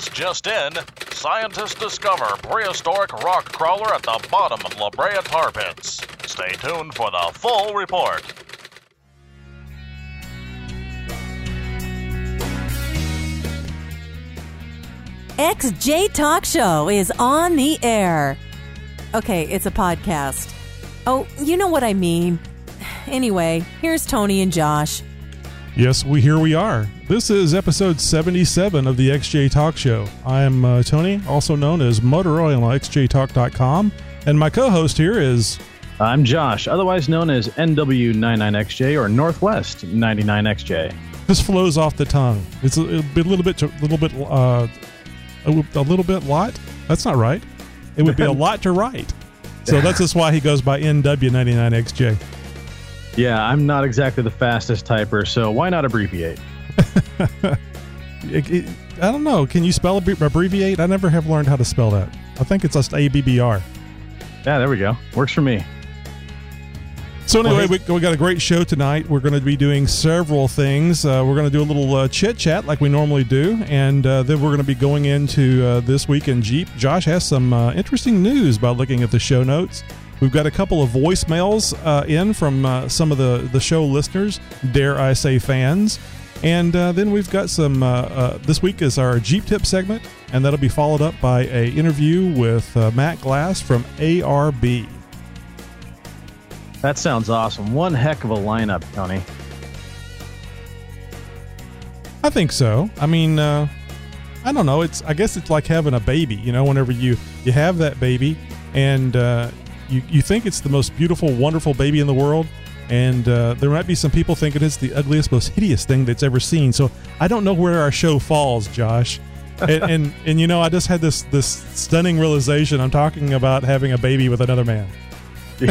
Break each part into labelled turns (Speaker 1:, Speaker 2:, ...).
Speaker 1: This just in, scientists discover prehistoric rock crawler at the bottom of La Brea tar pits. Stay tuned for the full report.
Speaker 2: XJ Talk Show is on the air. Okay, it's a podcast. Oh, you know what I mean. Anyway, here's Tony and Josh.
Speaker 3: Yes, we here we are. This is episode 77 of the XJ Talk Show. I am uh, Tony, also known as Motor Oil on XJTalk.com, and my co-host here is
Speaker 4: I'm Josh, otherwise known as NW99XJ or Northwest 99XJ.
Speaker 3: This flows off the tongue. It's a, a little bit, a little bit, uh, a, a little bit lot. That's not right. It would be a lot to write. So that's just why he goes by NW99XJ.
Speaker 4: Yeah, I'm not exactly the fastest typer, so why not abbreviate?
Speaker 3: It- it- I don't know. Can you spell abbre- abbreviate? I never have learned how to spell that. I think it's just ABBR.
Speaker 4: Yeah, there we go. Works for me.
Speaker 3: So anyway, we, we got a great show tonight. We're going to be doing several things. Uh, we're going to do a little uh, chit chat like we normally do, and uh, then we're going to be going into uh, this week in Jeep. Josh has some uh, interesting news by looking at the show notes. We've got a couple of voicemails uh, in from uh, some of the the show listeners, dare I say, fans, and uh, then we've got some. Uh, uh, this week is our Jeep tip segment, and that'll be followed up by a interview with uh, Matt Glass from ARB.
Speaker 4: That sounds awesome. One heck of a lineup, Tony.
Speaker 3: I think so. I mean, uh, I don't know. It's I guess it's like having a baby. You know, whenever you you have that baby, and uh, you you think it's the most beautiful, wonderful baby in the world, and uh, there might be some people thinking it's the ugliest, most hideous thing that's ever seen. So I don't know where our show falls, Josh. and, and and you know, I just had this this stunning realization. I'm talking about having a baby with another man.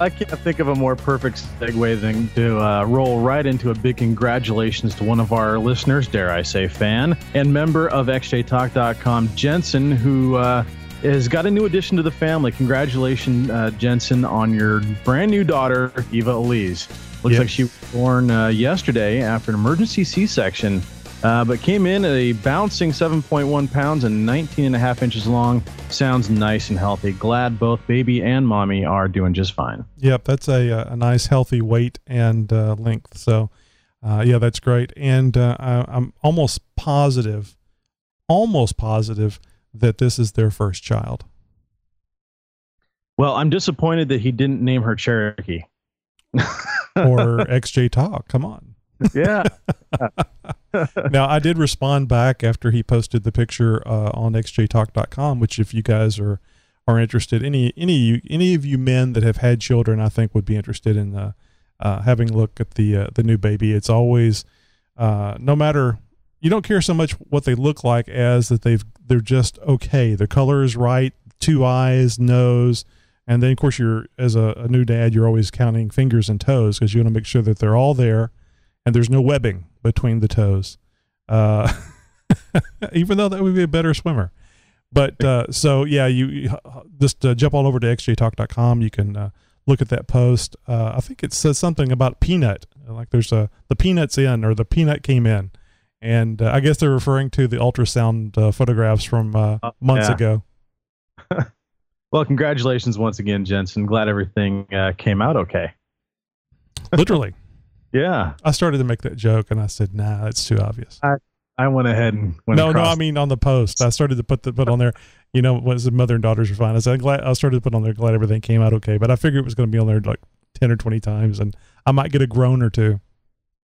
Speaker 4: I can't think of a more perfect segue than to uh, roll right into a big congratulations to one of our listeners, dare I say, fan and member of XJTalk.com, Jensen, who uh, has got a new addition to the family. Congratulations, uh, Jensen, on your brand new daughter, Eva Elise. Looks
Speaker 3: Yep.
Speaker 4: like she was born uh, yesterday after an emergency C section. Uh, but came in at a bouncing 7.1 pounds and 19 and a half inches long. Sounds nice and healthy. Glad both baby and mommy are doing just fine.
Speaker 3: Yep, that's a uh, a nice healthy weight and uh, length. So, uh, yeah, that's great. And uh, I, I'm almost positive, almost positive that this is their first child.
Speaker 4: Well, I'm disappointed that he didn't name her Cherokee.
Speaker 3: Or XJ Talk. Come on.
Speaker 4: Yeah.
Speaker 3: Now, I did respond back after he posted the picture uh, on xjtalk.com, which if you guys are are interested, any any of you, any of you men that have had children, I think would be interested in uh, uh, having a look at the uh, the new baby. It's always uh, no matter you don't care so much what they look like as that they've they're just okay. The color is right, two eyes, nose, and then of course you're as a, a new dad, you're always counting fingers and toes because you want to make sure that they're all there and there's no webbing between the toes. Uh, even though that would be a better swimmer. But uh, so yeah, you, just uh, jump all over to xjtalk.com. You can uh, look at that post. Uh, I think it says something about peanut, like there's a the peanuts in or the peanut came in, and uh, I guess they're referring to the ultrasound uh, photographs from uh,
Speaker 4: Oh,
Speaker 3: months
Speaker 4: yeah.
Speaker 3: ago.
Speaker 4: well, congratulations once again, Jensen. Glad everything uh, came out okay.
Speaker 3: Literally,
Speaker 4: Yeah.
Speaker 3: I started to make that joke, and I said, "Nah, that's too obvious."
Speaker 4: I I went ahead and went
Speaker 3: no, no, I mean on the post. I started to put the put on there. You know, was the mother and daughters are fine. I said, glad I started to put on there. Glad everything came out okay. But I figured it was going to be on there like ten or twenty times, and I might get a groan or two.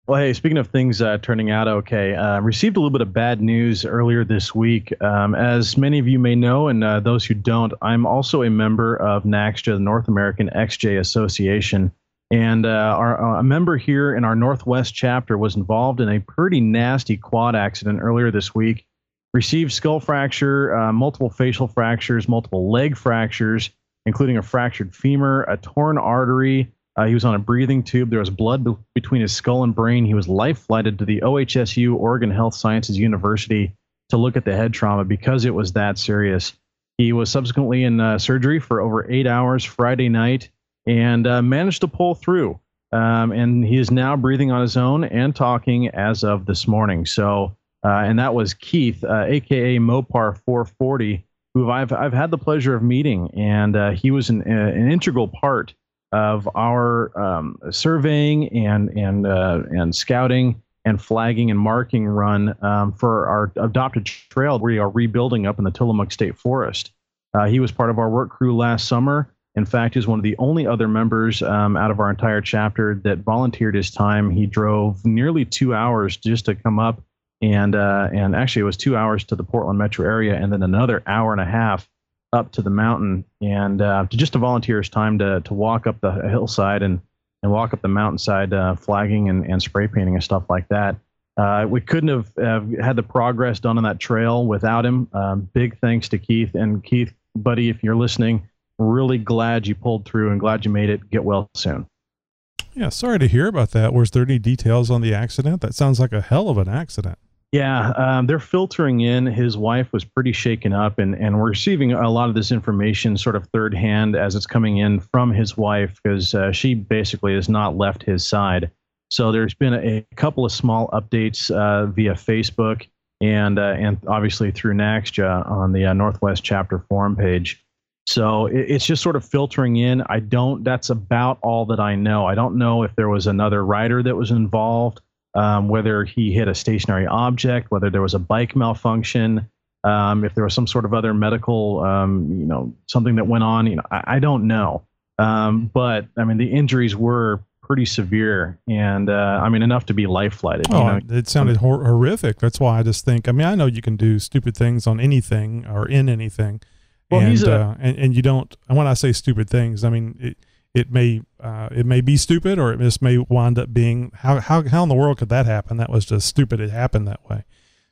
Speaker 4: Well, hey, speaking of things uh, turning out okay, uh, received a little bit of bad news earlier this week. Um, as many of you may know, and uh, those who don't, I'm also a member of NAXJA, the North American XJ Association. And uh, our, a member here in our Northwest chapter was involved in a pretty nasty quad accident earlier this week. Received skull fracture, uh, multiple facial fractures, multiple leg fractures, including a fractured femur, a torn artery, uh, he was on a breathing tube. There was blood be- between his skull and brain. He was life flighted to the OHSU, Oregon Health Sciences University, to look at the head trauma because it was that serious. He was subsequently in uh, surgery for over eight hours Friday night and uh, managed to pull through. Um, and he is now breathing on his own and talking as of this morning. So uh, and that was Keith, aka uh, Mopar 440, who I've I've had the pleasure of meeting, and uh, he was an an integral part of our um, surveying and and and scouting and flagging and marking run um, for our adopted trail we are rebuilding up in the Tillamook State Forest. Uh, he was part of our work crew last summer. In fact, he's one of the only other members um, out of our entire chapter that volunteered his time. He drove nearly two hours just to come up, and uh, and actually it was two hours to the Portland metro area, and then another hour and a half up to the mountain, and uh, to just to volunteer his time to to walk up the hillside and and walk up the mountainside, uh, flagging and, and spray painting and stuff like that. Uh, we couldn't have uh, had the progress done on that trail without him. Um, big thanks to Keith. And Keith, buddy, if you're listening, really glad you pulled through and glad you made it. Get well soon.
Speaker 3: Yeah, sorry to hear about that. Was there any details on the accident? That sounds like a hell of an accident.
Speaker 4: Yeah, um, they're filtering in. His wife was pretty shaken up, and, and we're receiving a lot of this information sort of third hand as it's coming in from his wife because uh, she basically has not left his side. So there's been a, a couple of small updates uh, via Facebook and uh, and obviously through NAXJA on the uh, Northwest Chapter forum page. So it, it's just sort of filtering in. I don't. That's about all that I know. I don't know if there was another writer that was involved um, whether he hit a stationary object, whether there was a bike malfunction, um, if there was some sort of other medical, um, you know, something that went on. You know, I, I don't know. Um, but I mean, the injuries were pretty severe, and uh, I mean, enough to be life flighted.
Speaker 3: Oh, you know? it sounded hor- horrific. That's why I just think. I mean, I know you can do stupid things on anything or in anything. Well, and, he's a, uh, and and you don't. And when I say stupid things, I mean it, it may uh, it may be stupid or it just may wind up being how how how in the world could that happen? That was just stupid. It happened that way.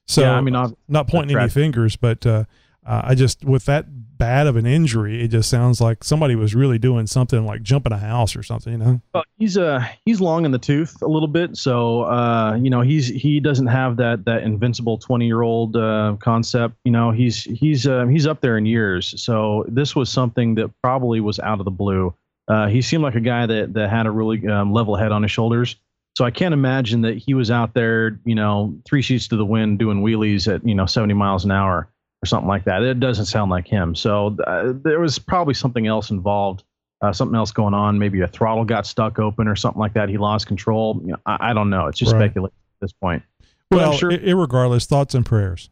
Speaker 3: So yeah, I mean, I'm, not pointing any fingers, but uh, uh, I just with that bad of an injury, it just sounds like somebody was really doing something like jumping a house or something. You know,
Speaker 4: well, he's uh he's long in the tooth a little bit, so uh you know he's he doesn't have that that invincible twenty year old uh, concept. You know, he's he's uh, he's up there in years, so this was something that probably was out of the blue. Uh, he seemed like a guy that that had a really um, level head on his shoulders. So I can't imagine that he was out there, you know, three sheets to the wind doing wheelies at you know 70 miles an hour or something like that. It doesn't sound like him. So uh, there was probably something else involved, uh, something else going on. Maybe a throttle got stuck open or something like that. He lost control. You know, I, I, don't know. It's just right. speculation at this point.
Speaker 3: But well, sure, regardless, thoughts and prayers.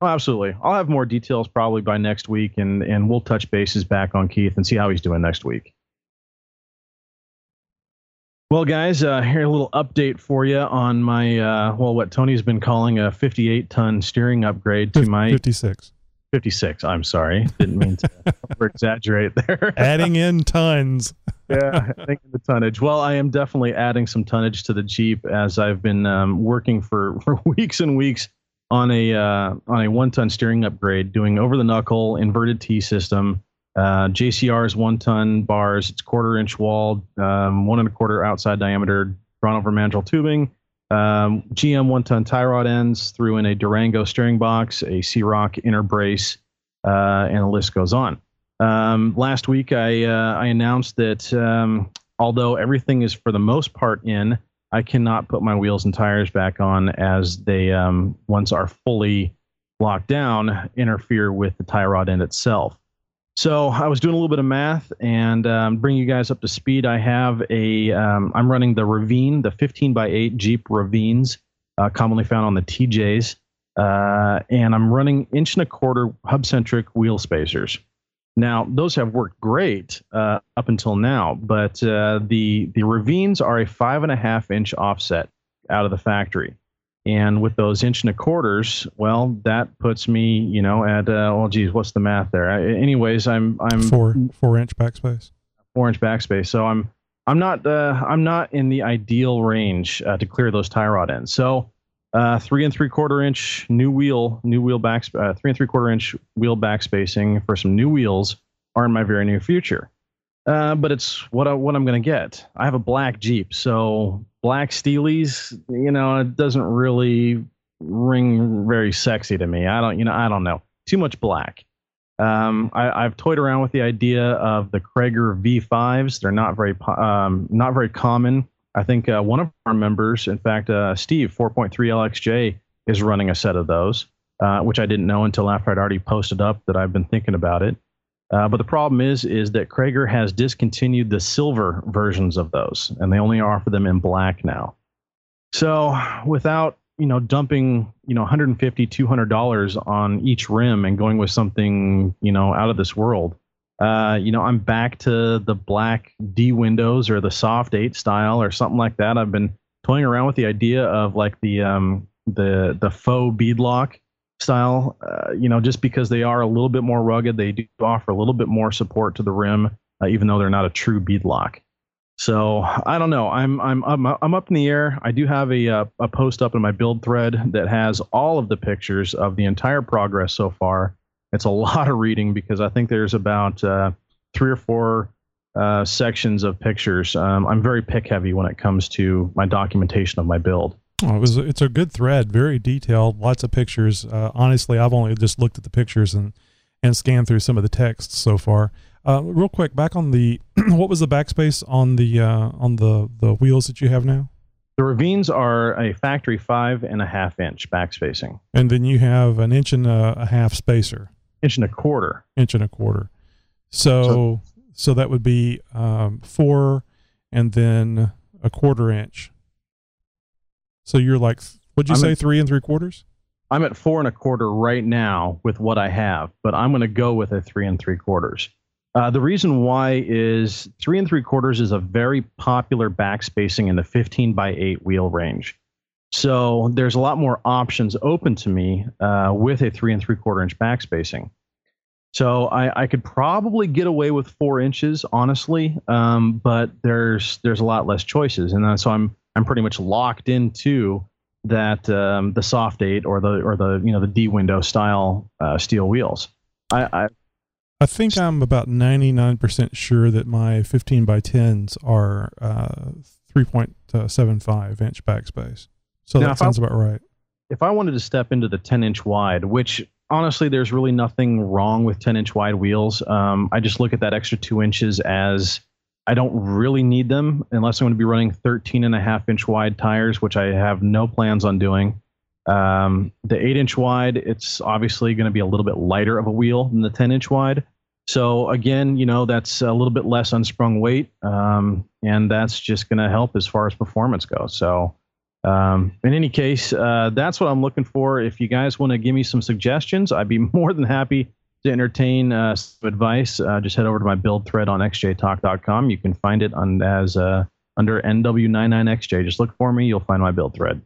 Speaker 4: Oh, absolutely. I'll have more details probably by next week, and and we'll touch bases back on Keith and see how he's doing next week. Well, guys, uh, here a little update for you on my uh, well, what Tony's been calling a 58 ton steering upgrade to my
Speaker 3: 56.
Speaker 4: 56. I'm sorry, didn't mean to over exaggerate there.
Speaker 3: adding in tons.
Speaker 4: yeah, adding the tonnage. Well, I am definitely adding some tonnage to the Jeep as I've been um, working for for weeks and weeks on a uh, on a one ton steering upgrade, doing over the knuckle inverted T system uh, JCR is one ton bars. It's quarter inch walled, um, one and a quarter outside diameter, drawn over mandrel tubing. Um, GM one ton tie rod ends Threw in a Durango steering box, a Rock inner brace, uh, and the list goes on. Um, last week, I uh, I announced that um, although everything is for the most part in, I cannot put my wheels and tires back on as they um, once are fully locked down interfere with the tie rod end itself. So I was doing a little bit of math and um, bring you guys up to speed. I have a, am um, running the Ravine, the 15 by 8 Jeep Ravines, uh, commonly found on the TJs, uh, and I'm running inch and a quarter hub centric wheel spacers. Now those have worked great uh, up until now, but uh, the the Ravines are a five and a half inch offset out of the factory. And with those inch and a quarters, well, that puts me, you know, at uh, well, geez, what's the math there? I, anyways, I'm I'm
Speaker 3: four four inch backspace.
Speaker 4: Four inch backspace. So I'm I'm not uh, I'm not in the ideal range uh, to clear those tie rod ends. So uh, three and three quarter inch new wheel, new wheel back, uh, three and three quarter inch wheel back spacing for some new wheels are in my very near future. Uh, but it's what I, what I'm going to get. I have a black Jeep, so black Steelies, you know, it doesn't really ring very sexy to me. I don't, you know, I don't know. Too much black. Um, I, have toyed around with the idea of the Cragar V5s. They're not very, um, not very common. I think uh, one of our members, in fact, uh, Steve, 4.3 LXJ, is running a set of those, uh, which I didn't know until after I'd already posted up that I've been thinking about it. Uh, but the problem is, is that Cragar has discontinued the silver versions of those, and they only offer them in black now. So without you know dumping you know 150 200 dollars on each rim and going with something you know out of this world uh, you know i'm back to the black d windows or the soft 8 style or something like that i've been toying around with the idea of like the um the the faux beadlock style uh, you know just because they are a little bit more rugged they do offer a little bit more support to the rim uh, even though they're not a true beadlock so I don't know. I'm I'm I'm I'm up in the air. I do have a uh, a post up in my build thread that has all of the pictures of the entire progress so far. It's a lot of reading because I think there's about uh, three or four uh, sections of pictures. Um, I'm very pick heavy when it comes to my documentation of my build.
Speaker 3: Oh, it was it's a good thread, very detailed, lots of pictures. Uh, honestly, I've only just looked at the pictures and and scanned through some of the texts so far. Uh, real quick, back on the what was the backspace on the uh, on the the wheels that you have now?
Speaker 4: The Ravines are a factory five and a half inch backspacing.
Speaker 3: And then you have an inch and a, a half spacer.
Speaker 4: Inch and a quarter.
Speaker 3: Inch and a quarter. So so, so that would be um, four and then a quarter inch. So you're like, what'd you I'm say, at, three and three quarters?
Speaker 4: I'm at four and a quarter right now with what I have, but I'm going to go with a three and three quarters. Uh, the reason why is three and three quarters is a very popular backspacing in the 15 by 8 wheel range. So there's a lot more options open to me uh, with a three and three quarter inch backspacing. So I, I, could probably get away with four inches, honestly, um, but there's there's a lot less choices, and so I'm I'm pretty much locked into that um, the soft eight or the or the you know the D window style uh, steel wheels. I, I
Speaker 3: I think I'm about 99% sure that my 15 by 10s are uh, 3.75 inch backspace. So now that sounds I, about right.
Speaker 4: If I wanted to step into the 10 inch wide, which honestly, there's really nothing wrong with 10 inch wide wheels. Um, I just look at that extra two inches as I don't really need them unless I'm going to be running 13 and a half inch wide tires, which I have no plans on doing. Um, the eight inch wide, it's obviously going to be a little bit lighter of a wheel than the 10 inch wide. So again, you know, that's a little bit less unsprung weight, um, and that's just going to help as far as performance goes. So, um, in any case, uh, that's what I'm looking for. If you guys want to give me some suggestions, I'd be more than happy to entertain uh, some advice. Uh, just head over to my build thread on xjtalk.com. You can find it on as uh, under NW99XJ. Just look for me; you'll find my build thread.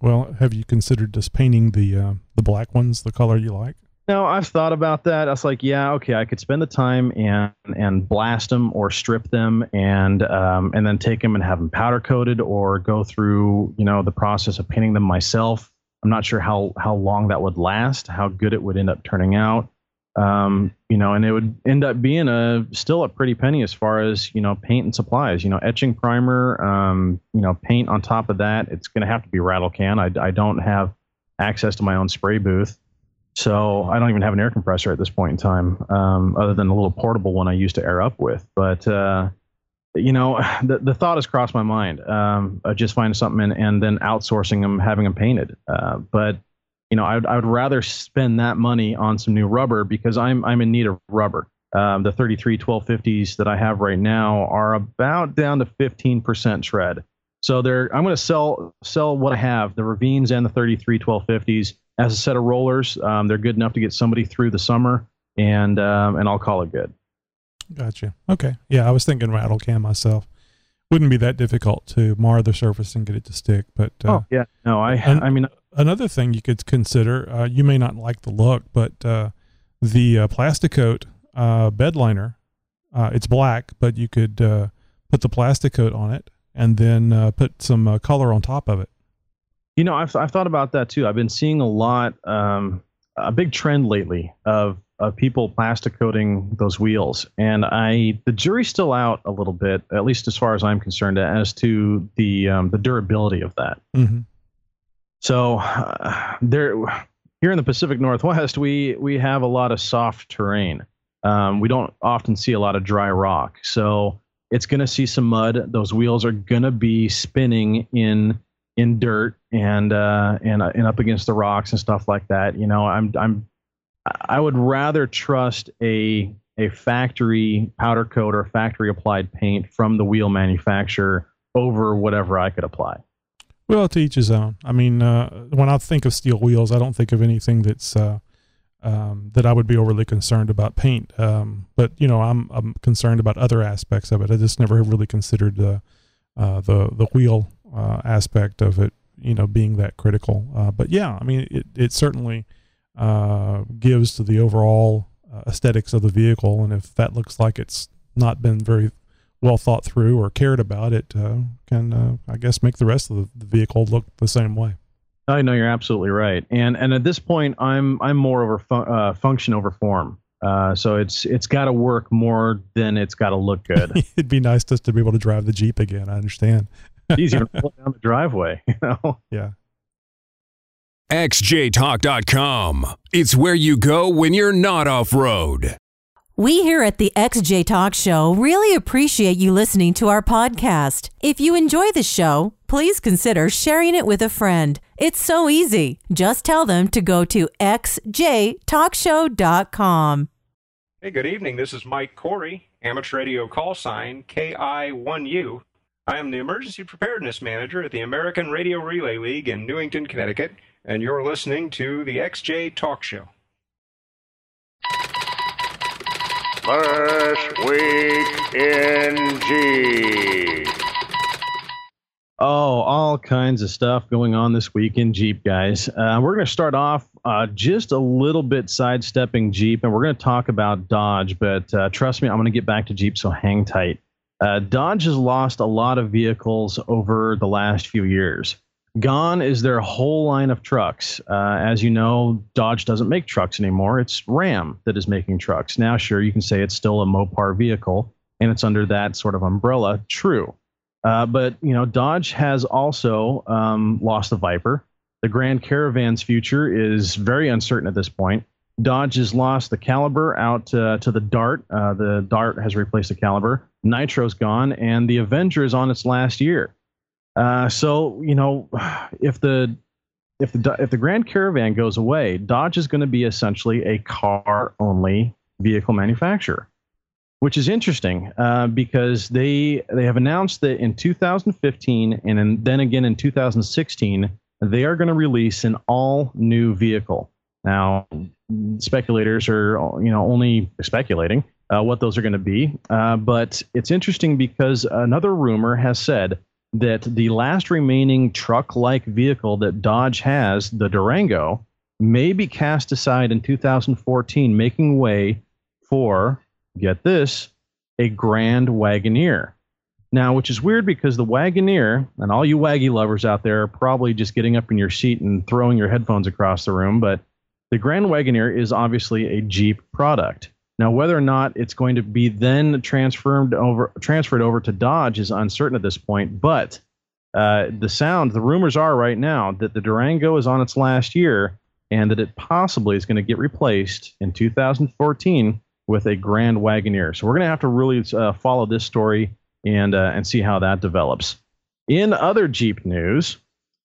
Speaker 3: Well, have you considered just painting the uh, the black ones the color you like?
Speaker 4: No, I've thought about that. I was like, yeah, okay, I could spend the time and and blast them or strip them and um, and then take them and have them powder coated or go through you know the process of painting them myself. I'm not sure how how long that would last, how good it would end up turning out. Um, you know, and it would end up being a still a pretty penny as far as you know paint and supplies. You know, etching primer, um, you know, paint on top of that. It's going to have to be rattle can. I, I don't have access to my own spray booth. So I don't even have an air compressor at this point in time, um, other than a little portable one I used to air up with. But uh, you know, the the thought has crossed my mind um, just finding something and, and then outsourcing them, having them painted. Uh, but you know, I would I would rather spend that money on some new rubber because I'm I'm in need of rubber. Um, the 33 1250s that I have right now are about down to 15% tread. So they're I'm going to sell sell what I have, the Ravines and the 33 1250s as a set of rollers. Um, they're good enough to get somebody through the summer, and um, and I'll call it good.
Speaker 3: Gotcha. Okay. Yeah, I was thinking rattle can myself. Wouldn't be that difficult to mar the surface and get it to stick, but uh,
Speaker 4: oh yeah, no, I I mean
Speaker 3: another thing you could consider. Uh, you may not like the look, but uh, the uh, Plasticoat uh, bed liner, uh, it's black, but you could uh, put the Plasticoat on it and then put some color on top of it.
Speaker 4: You know, I've I've thought about that too. I've been seeing a lot, um, a big trend lately of of people plastic coating those wheels, and I the jury's still out a little bit, at least as far as I'm concerned, as to the um, the durability of that. Mm-hmm. So uh, there, here in the Pacific Northwest, we we have a lot of soft terrain. Um, we don't often see a lot of dry rock, so it's going to see some mud. Those wheels are going to be spinning in in dirt and uh, and uh, and up against the rocks and stuff like that. You know, I'm I'm I would rather trust a a factory powder coat or factory applied paint from the wheel manufacturer over whatever I could apply.
Speaker 3: Well, to each his own. I mean, uh, when I think of steel wheels, I don't think of anything that's uh, um, that I would be overly concerned about paint. Um, but you know, I'm I'm concerned about other aspects of it. I just never really considered the uh, the the wheel uh, aspect of it, you know, being that critical. Uh, but yeah, I mean, it it certainly uh, gives to the overall aesthetics of the vehicle, and if that looks like it's not been very well thought through or cared about, it uh, can, uh, I guess, make the rest of the, the, vehicle look the same way.
Speaker 4: I know you're absolutely right, and and at this point, I'm I'm more over fu- uh, function over form. Uh, so it's it's got to work more than it's got to look good.
Speaker 3: It'd be nice just to be able to drive the Jeep again. I understand.
Speaker 4: Easier to pull down the driveway, you know.
Speaker 3: Yeah.
Speaker 5: XJTalk.com. It's where you go when you're not off road.
Speaker 2: We here at the XJ Talk Show really appreciate you listening to our podcast. If you enjoy the show, please consider sharing it with a friend. It's so easy. Just tell them to go to xjtalkshow.com.
Speaker 6: Hey, good evening. This is Mike Corey, amateur radio call sign KI1U. I am the Emergency Preparedness Manager at the American Radio Relay League in Newington, Connecticut, and you're listening to the XJ Talk Show.
Speaker 7: First Week in Jeep.
Speaker 4: Oh, all kinds of stuff going on this week in Jeep, guys. Uh, we're going to start off uh, just a little bit sidestepping Jeep, and we're going to talk about Dodge. But uh, trust me, I'm going to get back to Jeep, so hang tight. Uh, Dodge has lost a lot of vehicles over the last few years. Gone is their whole line of trucks. Uh, as you know, Dodge doesn't make trucks anymore. It's Ram that is making trucks. Now, sure, you can say it's still a Mopar vehicle and it's under that sort of umbrella. True. Uh, but, you know, Dodge has also um, lost the Viper. The Grand Caravan's future is very uncertain at this point. Dodge has lost the Caliber out uh, to the Dart. Uh, the Dart has replaced the Caliber. Nitro's gone, and the Avenger is on its last year. Uh, so you know, if the if the if the Grand Caravan goes away, Dodge is going to be essentially a car only vehicle manufacturer, which is interesting uh, because they they have announced that in 2015 and in, then again in 2016 they are going to release an all new vehicle. Now, speculators are you know only speculating uh, what those are going to be, uh, but it's interesting because another rumor has said that the last remaining truck like vehicle that Dodge has, the Durango, may be cast aside in 2014, making way for, get this, a Grand Wagoneer. Now, which is weird because the Wagoneer, and all you Waggy lovers out there are probably just getting up in your seat and throwing your headphones across the room, but the Grand Wagoneer is obviously a Jeep product. Now, whether or not it's going to be then transferred over transferred over to Dodge is uncertain at this point. But uh, the sound, the rumors are right now that the Durango is on its last year, and that it possibly is going to get replaced in 2014 with a Grand Wagoneer. So we're going to have to really uh, follow this story and uh, and see how that develops. In other Jeep news,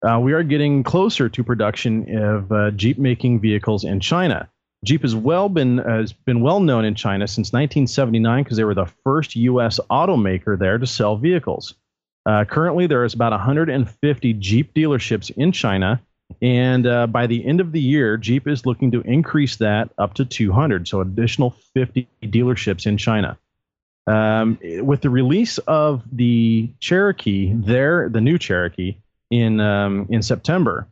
Speaker 4: uh, we are getting closer to production of uh, Jeep making vehicles in China. Jeep has well been has been well known in China since 1979 because they were the first U.S. automaker there to sell vehicles. Uh, currently, there is about 150 Jeep dealerships in China, and uh, by the end of the year, Jeep is looking to increase that up to 200, so additional 50 dealerships in China. Um, with the release of the Cherokee, there the new Cherokee in um, in September,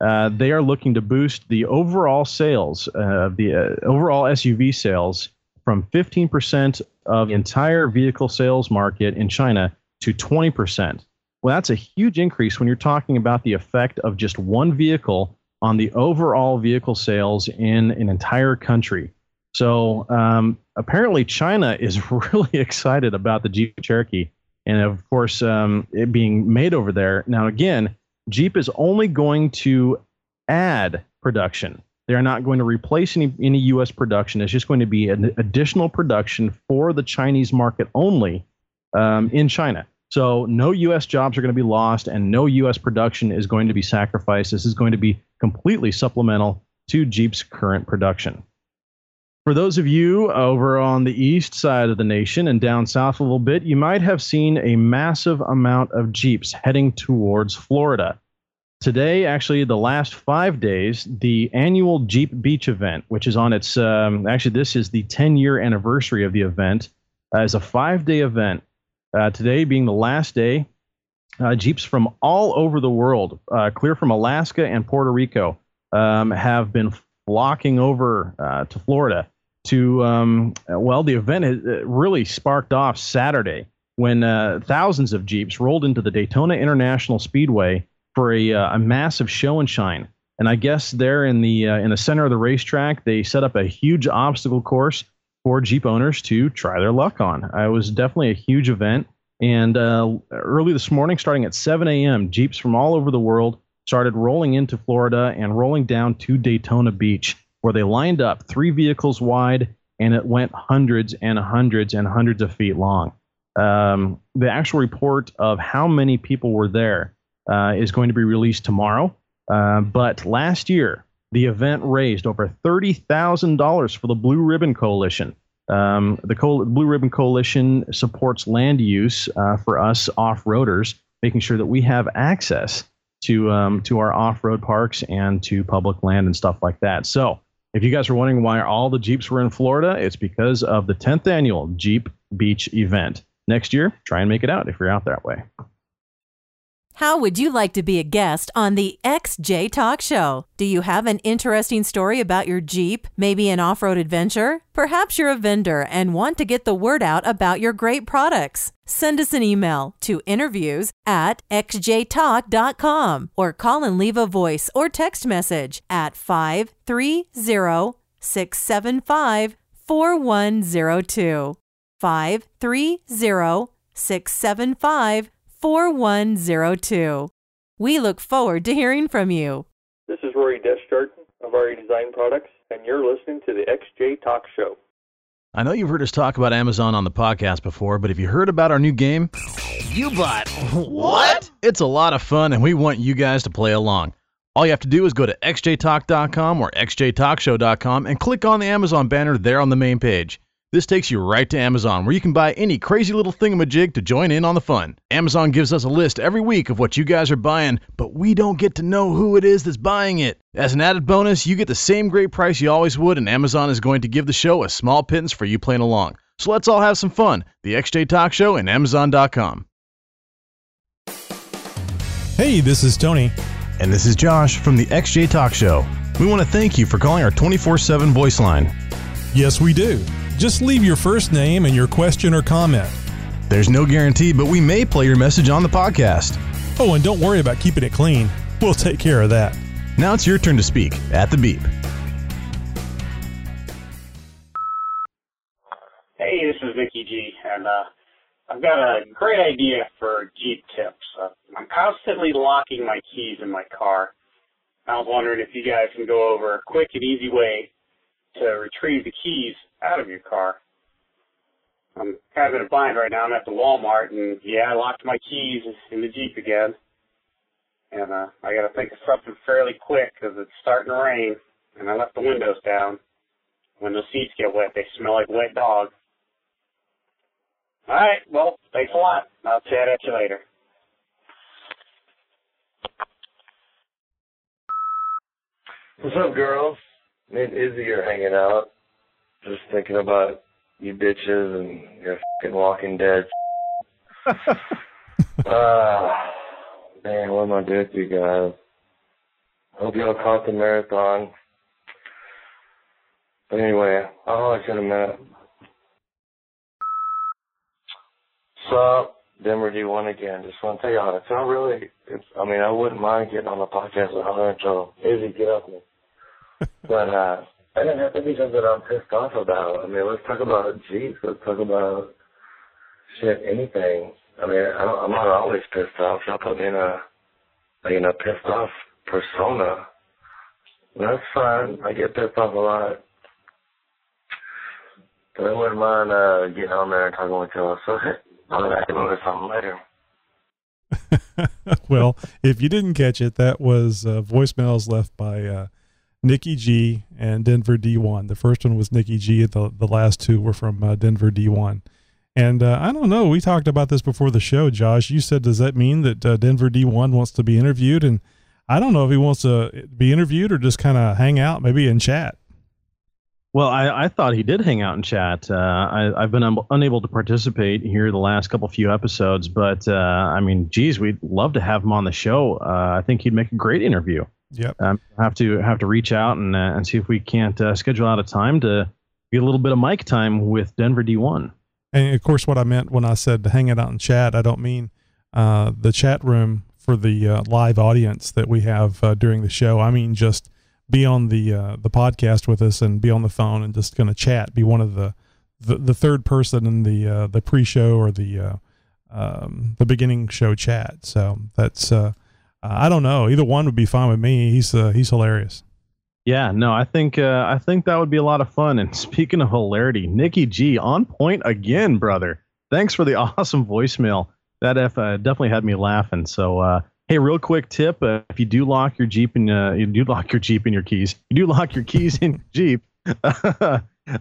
Speaker 4: uh, they are looking to boost the overall sales of uh, the uh, overall SUV sales from 15% of the entire vehicle sales market in China to 20%. Well, that's a huge increase when you're talking about the effect of just one vehicle on the overall vehicle sales in an entire country. So um, apparently, China is really excited about the Jeep Cherokee, and of course, um, it being made over there. Now, again, Jeep is only going to add production. They're not going to replace any, any U.S. production. It's just going to be an additional production for the Chinese market only um, in China. So no U.S. jobs are going to be lost, and no U.S. production is going to be sacrificed. This is going to be completely supplemental to Jeep's current production. For those of you over on the east side of the nation and down south a little bit, you might have seen a massive amount of Jeeps heading towards Florida. Today, actually, the last five days, the annual Jeep Beach event, which is on its, um, actually, this is the 10 year anniversary of the event, uh, is a five day event. Uh, today being the last day, uh, Jeeps from all over the world, uh, clear from Alaska and Puerto Rico, um, have been flocking over uh, to Florida to, um, well, the event has really sparked off Saturday when uh, thousands of Jeeps rolled into the Daytona International Speedway for a, uh, a massive show and shine. And I guess there in the uh, in the center of the racetrack, they set up a huge obstacle course for Jeep owners to try their luck on. Uh, it was definitely a huge event. And uh, early this morning, starting at 7 a.m., Jeeps from all over the world started rolling into Florida and rolling down to Daytona Beach, where they lined up three vehicles wide, and it went hundreds and hundreds and hundreds of feet long. Um, the actual report of how many people were there uh, is going to be released tomorrow. Uh, but last year, the event raised over $30,000 for the Blue Ribbon Coalition. Um, the Co- Blue Ribbon Coalition supports land use uh, for us off roaders, making sure that we have access to um, to our off road parks and to public land and stuff like that. So, if you guys are wondering why all the Jeeps were in Florida, it's because of the 10th annual Jeep Beach event. Next year, try and make it out if you're out that way.
Speaker 2: How would you like to be a guest on the XJ Talk Show? Do you have an interesting story about your Jeep, maybe an off road adventure? Perhaps you're a vendor and want to get the word out about your great products. Send us an email to interviews at xjtalk.com or call and leave a voice or text message at 530 675 4102. 530 675 4102. We look forward to hearing from you.
Speaker 8: This is Rory Descharton of RE Design Products, and you're listening to the XJ Talk Show.
Speaker 4: I know you've heard us talk about Amazon on the podcast before, but have you heard about our new game?
Speaker 9: You bought what?
Speaker 4: It's a lot of fun, and we want you guys to play along. All you have to do is go to xjtalk.com or xjtalkshow.com and click on the Amazon banner there on the main page. This takes you right to Amazon, where you can buy any crazy little thingamajig to join in on the fun. Amazon gives us a list every week of what you guys are buying, but we don't get to know who it is that's buying it. As an added bonus, you get the same great price you always would, and Amazon is going to give the show a small pittance for you playing along. So let's all have some fun. The XJ Talk Show and Amazon.com.
Speaker 3: Hey, this is Tony.
Speaker 4: And this is Josh from the XJ Talk Show. We want to thank you for calling our 24 7 voice line.
Speaker 3: Yes, we do. Just leave your first name and your question or comment.
Speaker 4: There's no guarantee, but we may play your message on the podcast.
Speaker 3: Oh, and don't worry about keeping it clean. We'll take care of that.
Speaker 4: Now it's your turn to speak at the beep.
Speaker 10: Hey, this is Vicky G, and uh, I've got a great idea for Jeep tips. Uh, I'm constantly locking my keys in my car. I was wondering if you guys can go over a quick and easy way to retrieve the keys out of your car. I'm kind of in a bind right now. I'm at the Walmart, and yeah, I locked my keys in the Jeep again. And uh, I got to think of something fairly quick because it's starting to rain, and I left the windows down. When the seats get wet, they smell like wet dog. All right, well, thanks a lot. I'll chat at you later.
Speaker 11: What's up, girls? Me and Izzy are hanging out. Just thinking about you bitches and your fucking Walking Dead. uh, man, what am I doing to you guys? Hope y'all caught the marathon. But anyway, I'll you in a minute. So, Denver D1 again. Just want to tell y'all, it's not really, it's, I mean, I wouldn't mind getting on the podcast with her until Izzy get off me. but, uh, I didn't have to be something I'm pissed off about. I mean, let's talk about Jeeps. Let's talk about shit, anything. I mean, don't, I'm not always pissed off. Y'all put me in a, in a pissed off persona. That's fine. I get pissed off a lot. But I wouldn't mind uh, getting on there and talking with y'all. So I'll have to go something later.
Speaker 3: well, if you didn't catch it, that was uh, voicemails left by uh, Nikki G and Denver D1. The first one was Nikki G. The the last two were from uh, Denver D1. And uh, I don't know. We talked about this before the show, Josh. You said, does that mean that uh, Denver D1 wants to be interviewed? And I don't know if he wants to be interviewed or just kind of hang out, maybe in chat.
Speaker 4: Well, I, I thought he did hang out in chat. Uh, I, have been un- unable to participate here the last couple few episodes, but uh, I mean, geez, we'd love to have him on the show. Uh, I think he'd make a great interview.
Speaker 3: Yep.
Speaker 4: Um, have to have to reach out and uh, and see if we can't uh, schedule out a time to get a little bit of mic time with Denver D1.
Speaker 3: And of course, what I meant when I said to hang it out in chat, I don't mean uh, the chat room for the live audience that we have during the show. I mean just be on the uh, the podcast with us and be on the phone and just going to chat. Be one of the, the, the third person in the uh, the pre show or the uh, um, the beginning show chat. So that's uh, I don't know. Either one would be fine with me. He's uh, he's hilarious.
Speaker 4: Yeah, no, I think uh, I think that would be a lot of fun. And speaking of hilarity, Nikki G on point again, brother. Thanks for the awesome voicemail. That F, definitely had me laughing. So uh, Hey, real quick tip: uh, if you do lock your Jeep and uh, you do lock your Jeep in your keys, you do lock your keys in Jeep.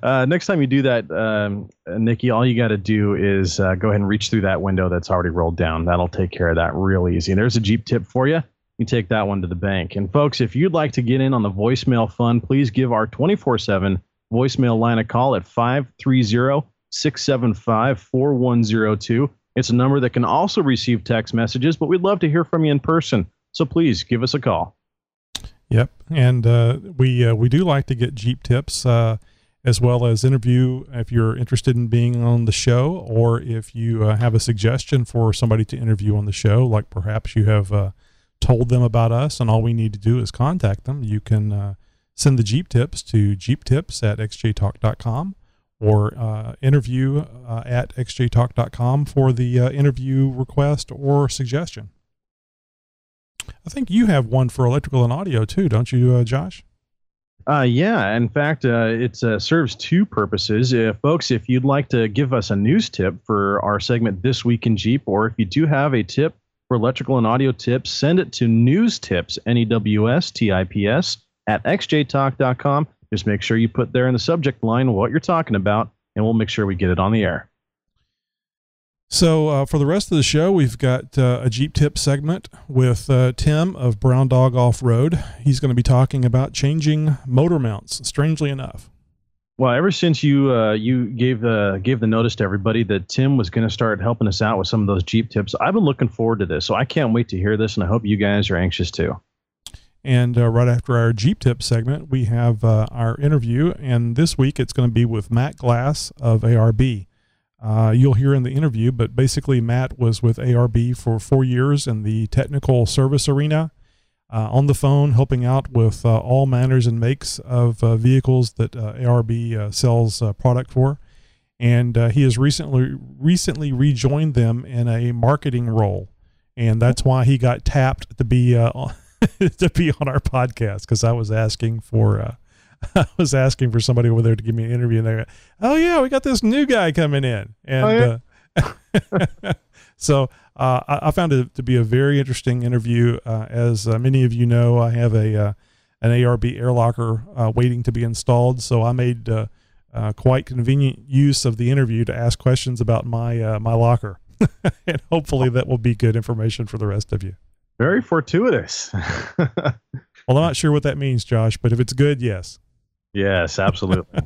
Speaker 4: uh, next time you do that, um, Nikki, all you got to do is uh, go ahead and reach through that window that's already rolled down. That'll take care of that real easy. And there's a Jeep tip for you. You take that one to the bank. And folks, if you'd like to get in on the voicemail fun, please give our 24/7 voicemail line a call at 530 675 4102. It's a number that can also receive text messages, but we'd love to hear from you in person. So please give us a call.
Speaker 3: Yep, and uh, we uh, we do like to get Jeep tips uh, as well as interview if you're interested in being on the show, or if you uh, have a suggestion for somebody to interview on the show, like perhaps you have uh, told them about us, and all we need to do is contact them. You can uh, send the Jeep tips to jeeptips at xjtalk.com or uh, interview uh, at xjtalk.com for the uh, interview request or suggestion. I think you have one for electrical and audio too, don't you, Josh?
Speaker 4: Uh, yeah, in fact, uh, it uh, serves two purposes. If, folks, if you'd like to give us a news tip for our segment This Week in Jeep, or if you do have a tip for electrical and audio tips, send it to news tips, N E W S T I P S, at xjtalk.com. Just make sure you put there in the subject line what you're talking about, and we'll make sure we get it on the air.
Speaker 3: So, uh, for the rest of the show, we've got uh, a Jeep tip segment with uh, Tim of Brown Dog Off Road. He's going to be talking about changing motor mounts, strangely enough.
Speaker 4: Well, ever since you uh, you gave the gave the notice to everybody that Tim was going to start helping us out with some of those Jeep tips, I've been looking forward to this. So I can't wait to hear this, and I hope you guys are anxious too.
Speaker 3: And uh, right after our Jeep Tip segment, we have uh, our interview. And this week it's going to be with Matt Glass of ARB. Uh, you'll hear in the interview, but basically, Matt was with ARB for four years in the technical service arena, uh, on the phone, helping out with uh, all manners and makes of uh, vehicles that ARB sells product for. And he has recently recently rejoined them in a marketing role, and that's why he got tapped to be to be on our podcast because I was asking for uh, I was asking for somebody over there to give me an interview, and they go, "Oh yeah, we got this new guy coming in," and oh, yeah? uh, so uh, I, I, found it to be a very interesting interview. Uh, as uh, many of you know, I have a uh, an ARB air locker waiting to be installed, so I made quite convenient use of the interview to ask questions about my my locker, and hopefully that will be good information for the rest of you.
Speaker 4: Very fortuitous.
Speaker 3: well, I'm not sure what that means, Josh, but if it's good, yes.
Speaker 4: Yes, absolutely.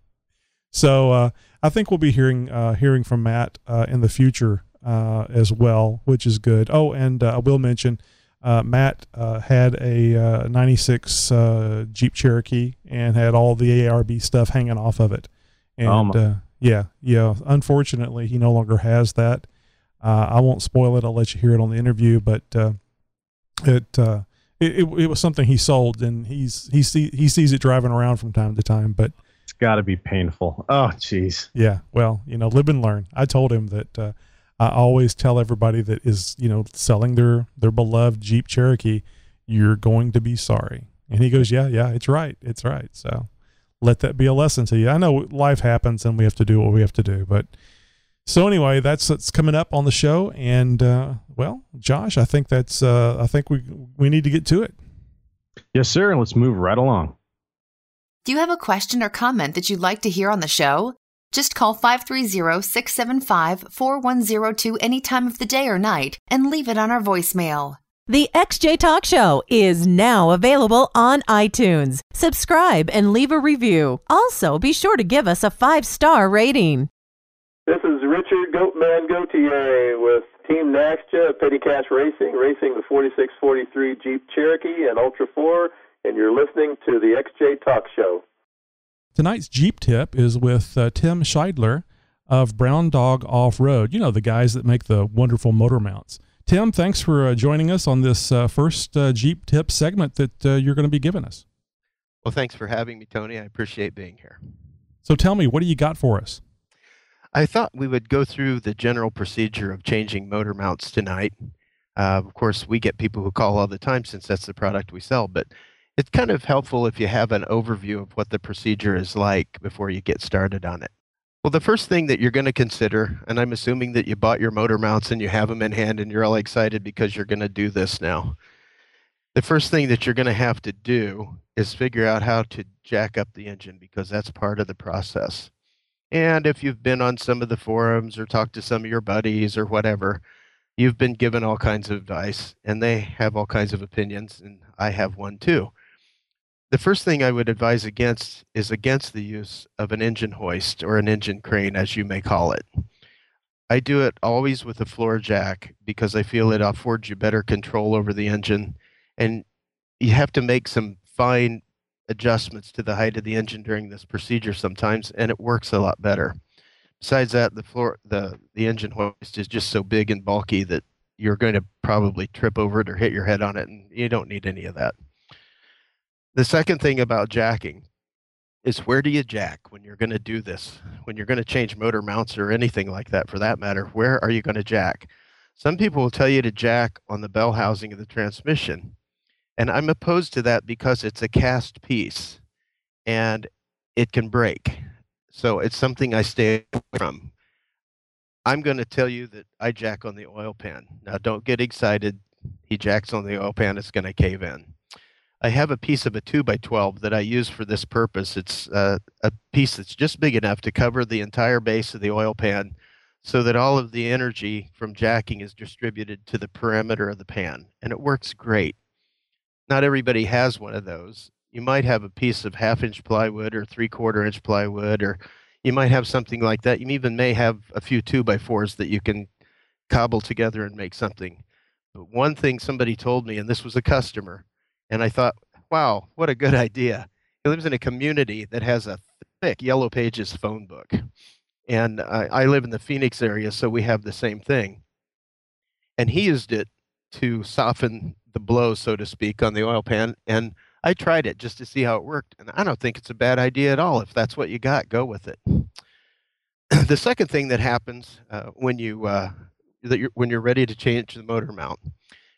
Speaker 3: so uh, I think we'll be hearing uh, hearing from Matt uh, in the future uh, as well, which is good. Oh, and uh, I will mention uh, Matt had a '96 Jeep Cherokee and had all the ARB stuff hanging off of it. And oh yeah, yeah. Unfortunately, he no longer has that. Uh, I won't spoil it. I'll let you hear it on the interview, but uh, it, uh, it, it it was something he sold, and he's he see he sees it driving around from time to time. But
Speaker 4: it's got to be painful. Oh, jeez.
Speaker 3: Yeah. Well, you know, live and learn. I told him that uh, I always tell everybody that is you know selling their their beloved Jeep Cherokee, you're going to be sorry. And he goes, yeah, yeah, it's right, it's right. So let that be a lesson to you. I know life happens and we have to do what we have to do, but So anyway, that's what's coming up on the show, and uh, well, Josh, I think that's uh, I think we we need to get to it.
Speaker 4: Yes, sir. And let's move right along.
Speaker 12: Do you have a question or comment that you'd like to hear on the show? Just call 530-675-4102 any time of the day or night and leave it on our voicemail.
Speaker 2: The XJ Talk Show is now available on iTunes. Subscribe and leave a review. Also, be sure to give us a five star rating.
Speaker 8: This is Richard Goatman Gautier with Team Naxja, Petty Cash Racing, racing the 4643 Jeep Cherokee and Ultra 4, and you're listening to the XJ Talk Show.
Speaker 3: Tonight's Jeep tip is with uh, Tim Scheidler of Brown Dog Off Road. You know, the guys that make the wonderful motor mounts. Tim, thanks for uh, joining us on this uh, first uh, Jeep tip segment that uh, you're going to be giving us.
Speaker 13: Well, thanks for having me, Tony. I appreciate being here.
Speaker 3: So tell me, what do you got for us?
Speaker 13: I thought we would go through the general procedure of changing motor mounts tonight. Uh, of course, we get people who call all the time since that's the product we sell, but it's kind of helpful if you have an overview of what the procedure is like before you get started on it. Well, the first thing that you're going to consider, and I'm assuming that you bought your motor mounts and you have them in hand and you're all excited because you're going to do this now. The first thing that you're going to have to do is figure out how to jack up the engine because that's part of the process. And if you've been on some of the forums or talked to some of your buddies or whatever, you've been given all kinds of advice and they have all kinds of opinions, and I have one too. The first thing I would advise against is against the use of an engine hoist or an engine crane, as you may call it. I do it always with a floor jack because I feel it affords you better control over the engine. And you have to make some fine adjustments to the height of the engine during this procedure sometimes, and it works a lot better. Besides that, the floor, the, the engine hoist is just so big and bulky that you're going to probably trip over it or hit your head on it, and you don't need any of that. The second thing about jacking is where do you jack when you're going to do this? When you're going to change motor mounts or anything like that for that matter, where are you going to jack? Some people will tell you to jack on the bell housing of the transmission. And I'm opposed to that because it's a cast piece and it can break. So it's something I stay away from. I'm going to tell you that I jack on the oil pan. Now, don't get excited. He jacks on the oil pan, it's going to cave in. I have a piece of a 2 by 12 that I use for this purpose. It's uh, a piece that's just big enough to cover the entire base of the oil pan so that all of the energy from jacking is distributed to the perimeter of the pan. And it works great. Not everybody has one of those. You might have a piece of half inch plywood or three quarter inch plywood, or you might have something like that. You even may have a few 2 by 4s that you can cobble together and make something. But one thing somebody told me, and this was a customer, and I thought, wow, what a good idea. He lives in a community that has a thick Yellow Pages phone book. And I, I live in the Phoenix area, so we have the same thing. And he used it to soften the blow, so to speak, on the oil pan. And I tried it just to see how it worked. And I don't think it's a bad idea at all. If that's what you got, go with it. the second thing that happens uh, when you uh, that you're, when you're ready to change the motor mount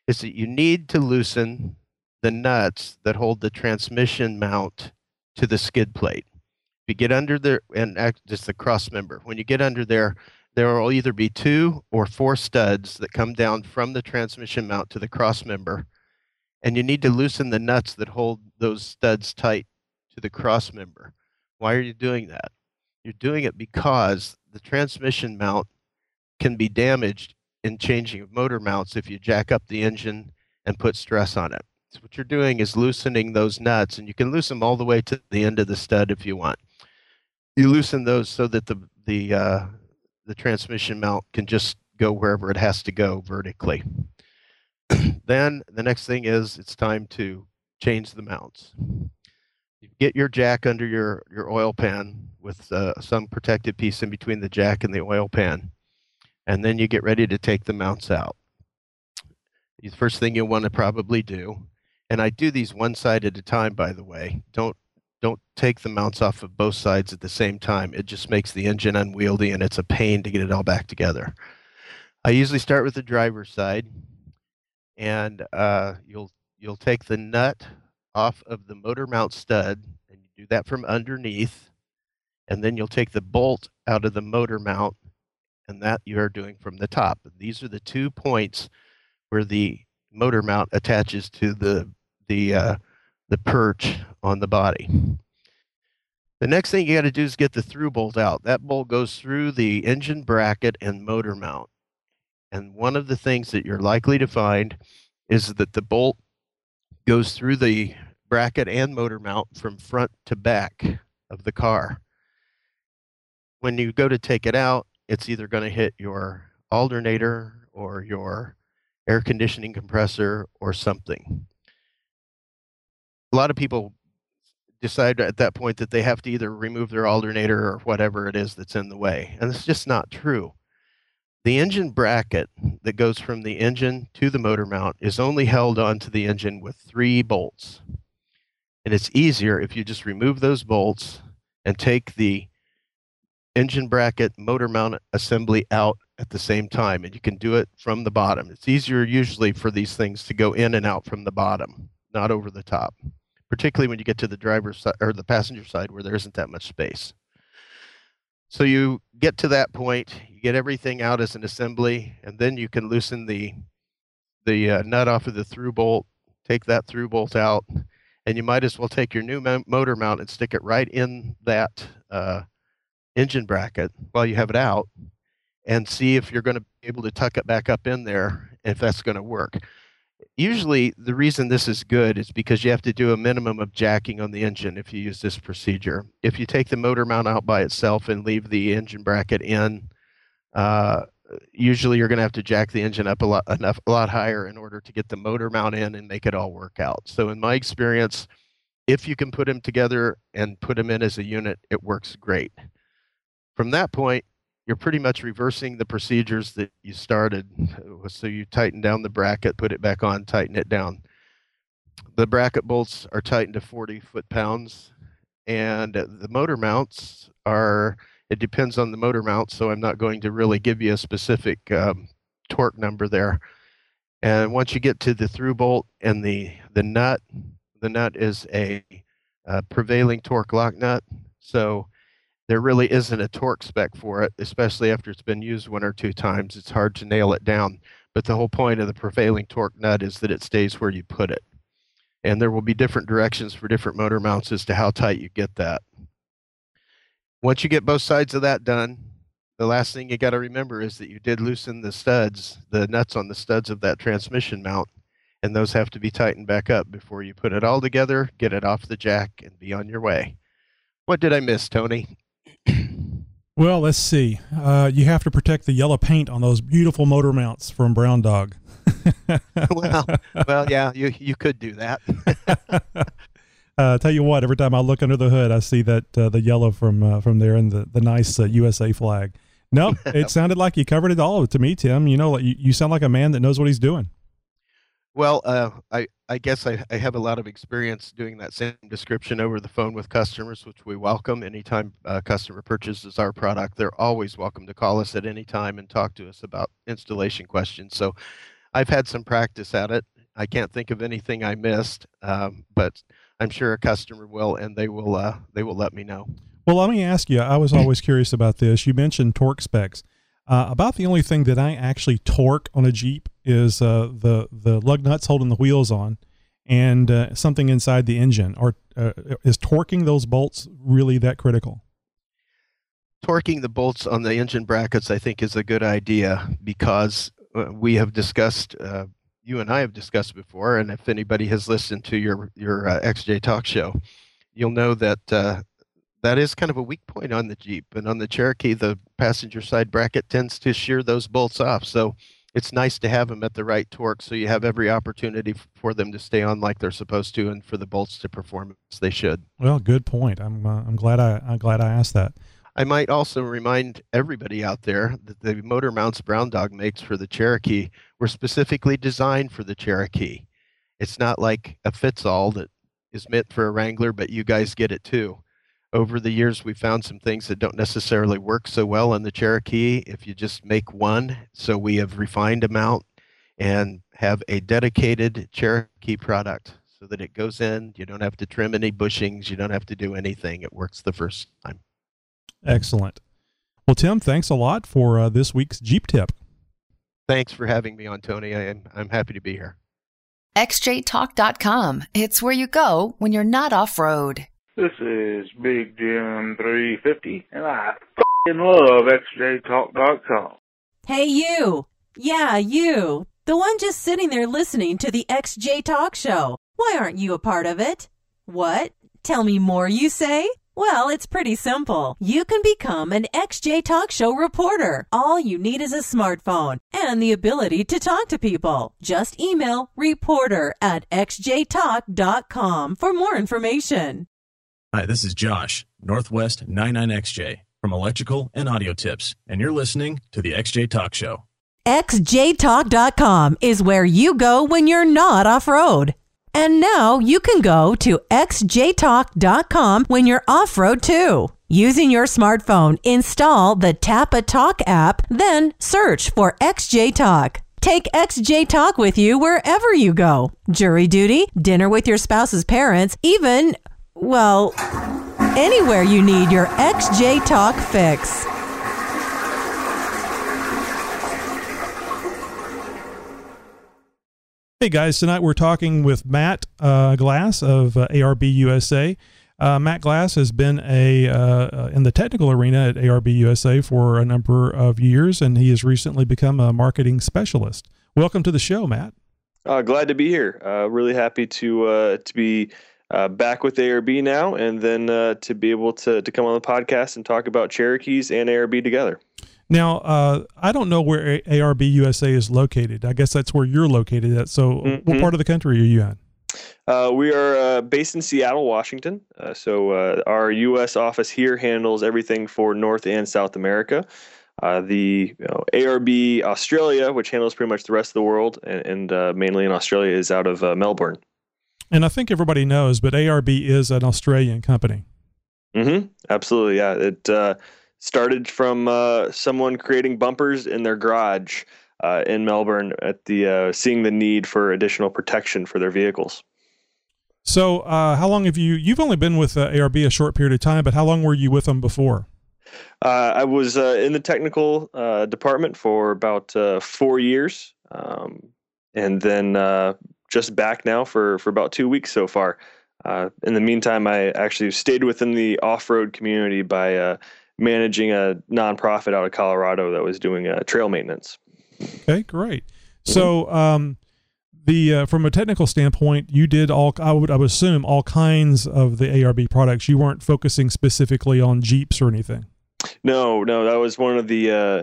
Speaker 13: is that you need to loosen the nuts that hold the transmission mount to the skid plate. If you get under there, and just the cross member, when you get under there, there will either be two or four studs that come down from the transmission mount to the cross member. And you need to loosen the nuts that hold those studs tight to the cross member. Why are you doing that? You're doing it because the transmission mount can be damaged in changing of motor mounts if you jack up the engine and put stress on it So what you're doing is loosening those nuts, and you can loosen them all the way to the end of the stud if you want. You loosen those so that the the uh, the transmission mount can just go wherever it has to go vertically. then the next thing is it's time to change the mounts. You get your jack under your, your oil pan with uh, some protected piece in between the jack and the oil pan. And then you get ready to take the mounts out. The first thing you'll want to probably do and I do these one side at a time, by the way. Don't don't take the mounts off of both sides at the same time. It just makes the engine unwieldy and it's a pain to get it all back together. I usually start with the driver's side, and uh, you'll you'll take the nut off of the motor mount stud, and you do that from underneath, and then you'll take the bolt out of the motor mount and that you are doing from the top. These are the two points where the motor mount attaches to the the uh, the perch on the body. The next thing you got to do is get the through bolt out. That bolt goes through the engine bracket and motor mount. And one of the things that you're likely to find is that the bolt goes through the bracket and motor mount from front to back of the car. When you go to take it out, it's either going to hit your alternator or your air conditioning compressor or something. A lot of people decide at that point that they have to either remove their alternator or whatever it is that's in the way. And it's just not true. The engine bracket that goes from the engine to the motor mount is only held onto the engine with three bolts. And it's easier if you just remove those bolts and take the engine bracket motor mount assembly out at the same time. And you can do it from the bottom. It's easier usually for these things to go in and out from the bottom, not over the top particularly when you get to the driver's side or the passenger side where there isn't that much space. So you get to that point, you get everything out as an assembly, and then you can loosen the the uh, nut off of the through bolt, take that through bolt out, and you might as well take your new motor mount and stick it right in that uh, engine bracket while you have it out, and see if you're going to be able to tuck it back up in there, if that's going to work usually the reason this is good is because you have to do a minimum of jacking on the engine if you use this procedure. If you take the motor mount out by itself and leave the engine bracket in, uh, usually you're going to have to jack the engine up a lot enough a lot higher in order to get the motor mount in and make it all work out. So in my experience, if you can put them together and put them in as a unit, it works great. From that point, you're pretty much reversing the procedures that you started. So you tighten down the bracket, put it back on, tighten it down. The bracket bolts are tightened to 40 foot pounds, and the motor mounts are. It depends on the motor mount, so I'm not going to really give you a specific um, torque number there. And once you get to the through bolt and the the nut, the nut is a, a prevailing torque lock nut. So there really isn't a torque spec for it, especially after it's been used one or two times. It's hard to nail it down. But the whole point of the prevailing torque nut is that it stays where you put it. And there will be different directions for different motor mounts as to how tight you get that. Once you get both sides of that done, the last thing you got to remember is that you did loosen the studs, the nuts on the studs of that transmission mount, and those have to be tightened back up before you put it all together, get it off the jack, and be on your way. What did I miss, Tony?
Speaker 3: Well, let's see. Uh, you have to protect the yellow paint on those beautiful motor mounts from Brown Dog.
Speaker 13: well, well, yeah, you you could do that.
Speaker 3: uh, tell you what, every time I look under the hood, I see that uh, the yellow from uh, from there and the the nice USA uh, flag. No, nope, it sounded like you covered it all to me, Tim. You know, you, you sound like a man that knows what he's doing.
Speaker 13: Well, uh, I, I guess I, I have a lot of experience doing that same description over the phone with customers, which we welcome. Anytime a customer purchases our product, they're always welcome to call us at any time and talk to us about installation questions. So I've had some practice at it. I can't think of anything I missed, um, but I'm sure a customer will, and they will uh, they will let me know.
Speaker 3: Well, let me ask you. I was always curious about this. You mentioned torque specs. Uh, about the only thing that I actually torque on a Jeep is uh, the the lug nuts holding the wheels on, and uh, something inside the engine. Or uh, is torquing those bolts really that critical?
Speaker 13: Torquing the bolts on the engine brackets, I think, is a good idea because uh, we have discussed. Uh, you and I have discussed before, and if anybody has listened to your your XJ Talk show, you'll know that that is kind of a weak point on the Jeep. And on the Cherokee, the passenger side bracket tends to shear those bolts off. So it's nice to have them at the right torque so you have every opportunity for them to stay on like they're supposed to and for the bolts to perform as they should.
Speaker 3: Well, good point. I'm uh, I'm glad I I'm glad I asked that.
Speaker 13: I might also remind everybody out there that the motor mounts Brown Dog makes for the Cherokee were specifically designed for the Cherokee. It's not like a fits all that is meant for a Wrangler, but you guys get it too over the years we found some things that don't necessarily work so well in the Cherokee if you just make one. So we have refined them out and have a dedicated Cherokee product so that it goes in. You don't have to trim any bushings. You don't have to do anything. It works the first time.
Speaker 3: Excellent. Well, Tim, thanks a lot for uh, this week's Jeep tip.
Speaker 13: Thanks for having me on, Tony. I am, I'm happy to be here.
Speaker 12: XJTalk.com. It's where you go when you're not off road.
Speaker 14: This is Big Jim 350, and I f***ing love XJTalk.com.
Speaker 2: Hey, you. Yeah, you. The one just sitting there listening to the XJ Talk Show. Why aren't you a part of it? What? Tell me more, you say? Well, it's pretty simple. You can become an XJ Talk Show reporter. All you need is a smartphone and the ability to talk to people. Just email reporter at xjtalk.com for more information.
Speaker 15: Hi, this is Josh, Northwest 99XJ from Electrical and Audio Tips, and you're listening to the XJ Talk Show.
Speaker 2: XJTalk.com is where you go when you're not off road. And now you can go to xjtalk.com when you're off road too. Using your smartphone, install the Tapatalk app, then search for XJ Talk. Take XJ Talk with you wherever you go. Jury duty, dinner with your spouse's parents, even, well, anywhere you need your XJ Talk fix.
Speaker 3: Hey guys, tonight we're talking with Matt uh, Glass of uh, ARB USA. Uh, Matt Glass has been a uh, in the technical arena at ARB USA for a number of years, and he has recently become a marketing specialist. Welcome to the show, Matt.
Speaker 16: Uh, glad to be here. Uh, really happy to to be back with ARB now, and then to be able to to come on the podcast and talk about Cherokees and ARB together.
Speaker 3: Now, uh, I don't know where ARB USA is located. I guess that's where you're located at. So, mm-hmm. what part of the country are you in?
Speaker 16: Uh, we are uh, based in Seattle, Washington. Uh, so, uh, our U.S. office here handles everything for North and South America. Uh, the you know, ARB Australia, which handles pretty much the rest of the world, and, and mainly in Australia, is out of Melbourne.
Speaker 3: And I think everybody knows, but ARB is an Australian company.
Speaker 16: Mm-hmm. Absolutely, yeah. It started from uh, someone creating bumpers in their garage uh, in Melbourne at the uh, seeing the need for additional protection for their vehicles.
Speaker 3: So, uh, how long have you? You've only been with uh, ARB a short period of time, but how long were you with them before?
Speaker 16: Uh, I was in the technical department for about four years, um, and then just back now for for about two weeks so far. in the meantime, I actually stayed within the off-road community by managing a nonprofit out of Colorado that was doing uh, trail maintenance.
Speaker 3: Okay, great. So, um, the uh, from a technical standpoint, you did all. I would, I would assume all kinds of the ARB products. You weren't focusing specifically on Jeeps or anything.
Speaker 16: No, no, that was one of the uh,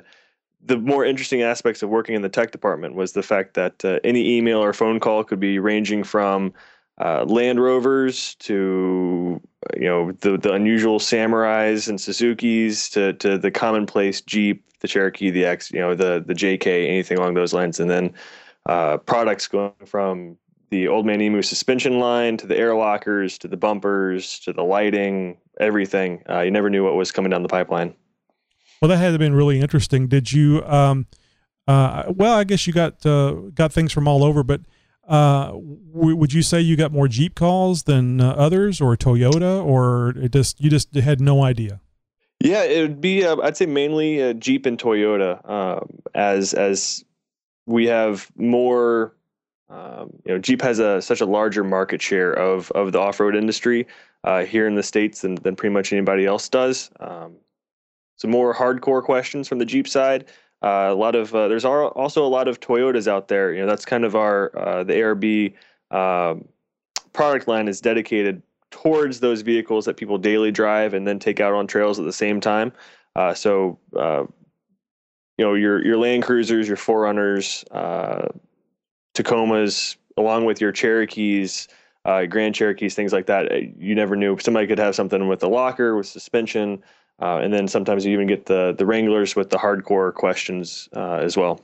Speaker 16: the more interesting aspects of working in the tech department was the fact that uh, any email or phone call could be ranging from uh, Land Rovers to you know the the unusual Samurais and Suzuki's to to the commonplace Jeep, the Cherokee, the X, you know the the JK, anything along those lines, and then uh, products going from the Old Man Emu suspension line to the air lockers to the bumpers to the lighting, everything. Uh, you never knew what was coming down the pipeline.
Speaker 3: Well, that had been really interesting. Did you? Um, uh, well, I guess you got uh, got things from all over, but uh, w- would you say you got more Jeep calls than uh, others, or Toyota, or just you just had no idea?
Speaker 16: Yeah, it would be. Uh, I'd say mainly uh, Jeep and Toyota, um, as as we have more. Um, you know, Jeep has a such a larger market share of of the off road industry here in the states than than pretty much anybody else does. Um, some more hardcore questions from the Jeep side. Uh, a lot of uh, there's also a lot of Toyotas out there. You know, that's kind of our uh, the ARB um, product line is dedicated towards those vehicles that people daily drive and then take out on trails at the same time. Uh, so, uh, you know, your your Land Cruisers, your 4Runners, uh, Tacomas, along with your Cherokees. Grand Cherokees, things like that. You never knew somebody could have something with a locker, with suspension, uh, and then sometimes you even get the the Wranglers with the hardcore questions uh, as well.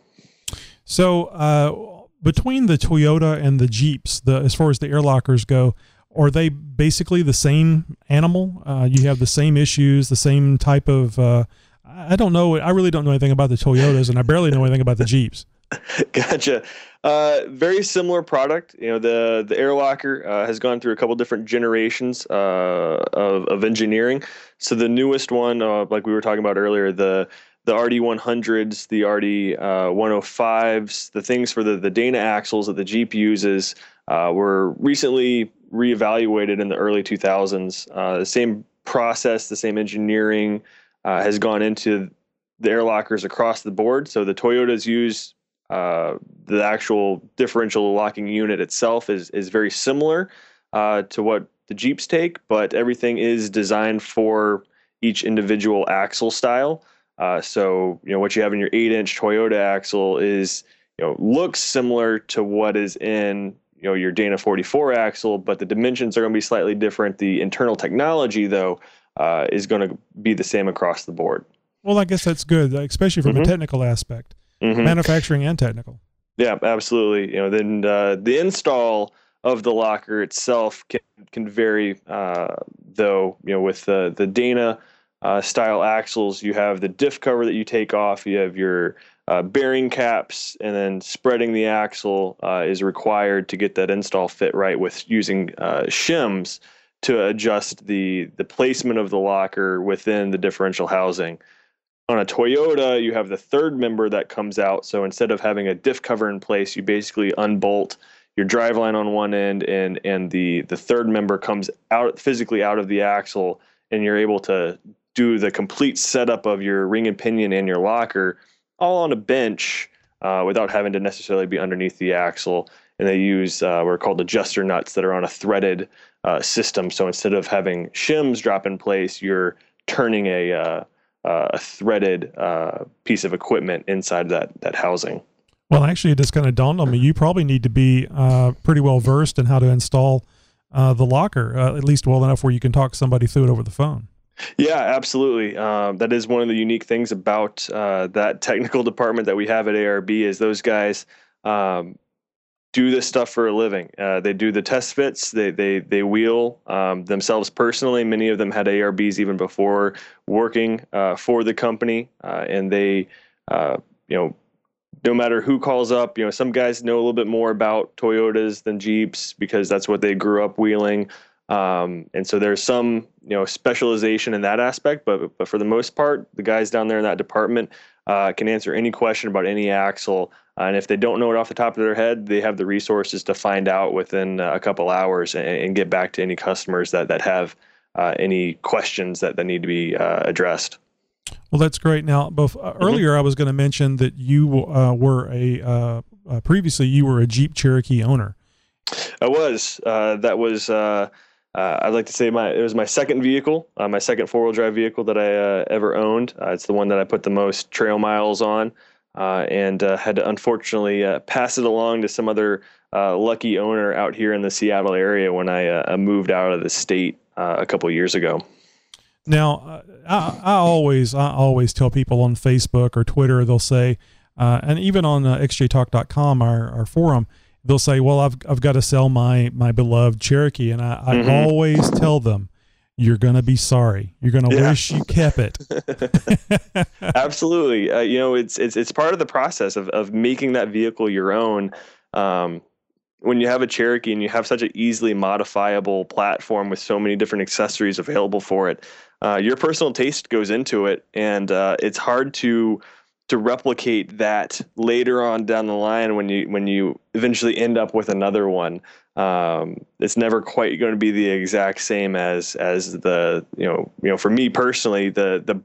Speaker 3: So uh, between the Toyota and the Jeeps, the as far as the air lockers go, are they basically the same animal? Uh, you have the same issues, the same type of. Uh, I don't know. I really don't know anything about the Toyotas, and I barely know anything about the Jeeps.
Speaker 16: gotcha. Uh, very similar product. You know, the the air locker uh, has gone through a couple different generations uh, of of engineering. So the newest one, uh, like we were talking about earlier, the the RD100s, the RD105s, the things for the the Dana axles that the Jeep uses uh, were recently reevaluated in the early 2000s. Uh, the same process, the same engineering has gone into the air lockers across the board. So the Toyotas use uh, the actual differential locking unit itself is is very similar uh, to what the Jeeps take, but everything is designed for each individual axle style. Uh, so you know what you have in your eight inch Toyota axle is you know looks similar to what is in you know your Dana 44 axle, but the dimensions are going to be slightly different. The internal technology though uh, is going to be the same across the board.
Speaker 3: Well, I guess that's good, especially from
Speaker 16: Mhm.
Speaker 3: a technical aspect,
Speaker 16: Mhm.
Speaker 3: manufacturing and technical.
Speaker 16: Yeah, absolutely. You know, then uh, the install of the locker itself can can vary. Uh, though, you know, with the the Dana uh, style axles, you have the diff cover that you take off. You have your uh, bearing caps, and then spreading the axle uh, is required to get that install fit right with using uh, shims to adjust the the placement of the locker within the differential housing on a Toyota, you have the third member that comes out. So instead of having a diff cover in place, you basically unbolt your driveline on one end, and and the the third member comes out physically out of the axle, and you're able to do the complete setup of your ring and pinion and your locker all on a bench uh, without having to necessarily be underneath the axle. And they use uh, what are called adjuster nuts that are on a threaded uh, system. So instead of having shims drop in place, you're turning a uh, a threaded uh, piece of equipment inside that that housing.
Speaker 3: Well, actually, it just kind of dawned on me. You probably need to be uh, pretty well versed in how to install uh, the locker, uh, at least well enough where you can talk somebody through it over the phone.
Speaker 16: Yeah, absolutely. Um, that is one of the unique things about uh, that technical department that we have at ARB is those guys um, do this stuff for a living. Uh, they do the test fits. They they they wheel um, themselves personally. Many of them had ARBs even before working uh, for the company, uh, and they uh, you know no matter who calls up, you know, some guys know a little bit more about Toyotas than Jeeps because that's what they grew up wheeling. Um, and so there's some, you know, specialization in that aspect, but but for the most part, the guys down there in that department uh, can answer any question about any axle. Uh, and if they don't know it off the top of their head, they have the resources to find out within uh, a couple hours and, and get back to any customers that that have uh, any questions that, that need to be uh, addressed.
Speaker 3: Well, that's great. Now, both uh, earlier I was going to mention that you uh, were a uh, uh, previously you were a Jeep Cherokee owner.
Speaker 16: I was. Uh, that was. Uh, uh, I'd like to say my it was my second vehicle, uh, my second four wheel drive vehicle that I uh, ever owned. Uh, it's the one that I put the most trail miles on, and uh, had to unfortunately uh, pass it along to some other uh, lucky owner out here in the Seattle area when I uh, moved out of the state uh, a couple years ago.
Speaker 3: Now, uh, I, I always I always tell people on Facebook or Twitter they'll say, uh, and even on uh, xjtalk.com our, our forum they'll say, well I've I've got to sell my my beloved Cherokee, and I, I
Speaker 16: Mhm.
Speaker 3: always tell them you're gonna be sorry. You're gonna
Speaker 16: Yeah.
Speaker 3: wish you kept it.
Speaker 16: Absolutely. Uh, you know, it's it's it's part of the process of of making that vehicle your own. Um, when you have a Cherokee and you have such an easily modifiable platform with so many different accessories available for it, uh, your personal taste goes into it, and uh, it's hard to to replicate that later on down the line when you when you eventually end up with another one. Um, it's never quite going to be the exact same as as the you know you know for me personally the the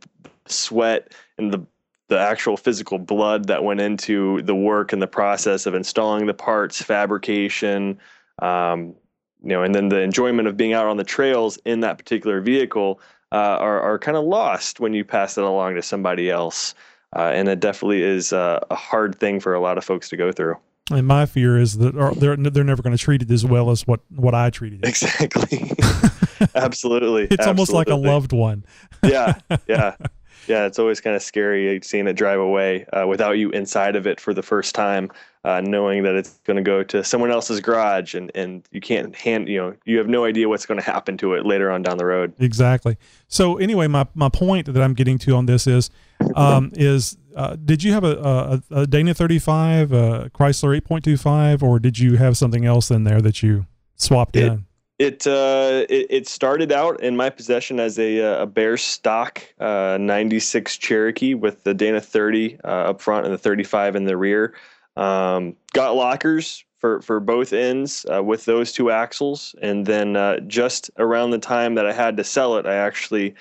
Speaker 16: sweat and the the actual physical blood that went into the work and the process of installing the parts, fabrication, um, you know, and then the enjoyment of being out on the trails in that particular vehicle uh, are are kind of lost when you pass it along to somebody else, uh, and it definitely is a hard thing for a lot of folks to go through.
Speaker 3: And my fear is that they're they're never going to treat it as well as what what I treated it.
Speaker 16: Exactly. Absolutely.
Speaker 3: It's almost like a loved one.
Speaker 16: yeah, yeah, yeah. It's always kind of scary seeing it drive away uh, without you inside of it for the first time, uh, knowing that it's going to go to someone else's garage and and you can't hand you know you have no idea what's going to happen to it later on down the road.
Speaker 3: Exactly. So anyway, my, my point that I'm getting to on this is um, is uh, did you have a, a, a Dana 35, a Chrysler 8.25, or did you have something else in there that you swapped
Speaker 16: It-
Speaker 3: in?
Speaker 16: It, uh, it it started out in my possession as a uh, a Bare stock uh, '96 Cherokee with the Dana 30 uh, up front and the 35 in the rear. Um, got lockers for for both ends uh, with those two axles, and then uh, just around the time that I had to sell it, I actually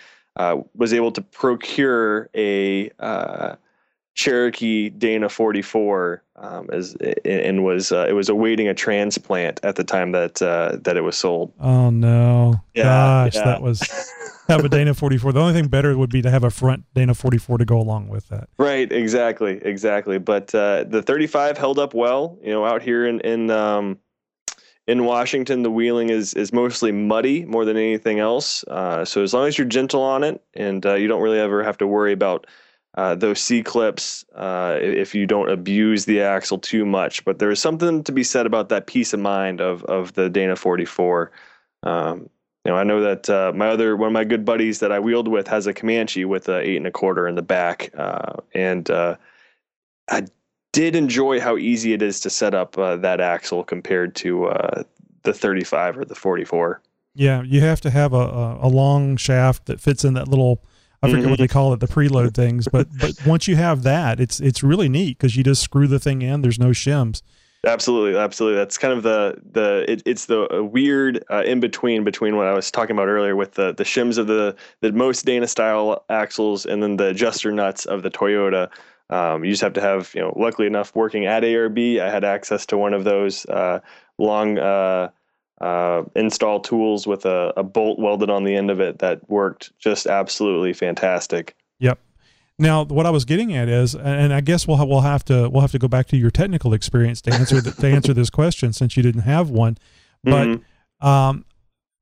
Speaker 16: was able to procure a Cherokee Dana 44 um, as and was uh, it was awaiting a transplant at the time that uh, that it was sold.
Speaker 3: Oh no!
Speaker 16: Yeah,
Speaker 3: Gosh,
Speaker 16: yeah.
Speaker 3: that was have a Dana 44. The only thing better would be to have a front Dana 44 to go along with that.
Speaker 16: Right, exactly, exactly. But uh, the 35 held up well. You know, out here in in um, in Washington, the wheeling is is mostly muddy more than anything else. Uh, so as long as you're gentle on it, and uh, you don't really ever have to worry about uh, those C clips uh, if you don't abuse the axle too much. But there is something to be said about that peace of mind of of the Dana 44. Um, you know, I know that uh, my other one of my good buddies that I wheeled with has a Comanche with a eight and a quarter in the back, uh, and uh, I did enjoy how easy it is to set up uh, that axle compared to the 35 or the 44.
Speaker 3: Yeah, you have to have a, a long shaft that fits in that little. I forget what
Speaker 16: Mhm.
Speaker 3: they call it, the preload things. But but once you have that, it's it's really neat because you just screw the thing in. There's no shims.
Speaker 16: Absolutely, absolutely. That's kind of the the it, it's the weird uh, in between between what I was talking about earlier with the the shims of the the most Dana style axles and then the adjuster nuts of the Toyota. Um, you just have to have you know. Luckily enough, working at ARB, I had access to one of those uh, long uh, uh, install tools with a, a bolt welded on the end of it that worked just absolutely fantastic.
Speaker 3: Yep. Now, what I was getting at is, and I guess we'll ha- we'll have to we'll have to go back to your technical experience to answer th- to answer this question since you didn't have one. But
Speaker 16: Mhm.
Speaker 3: um,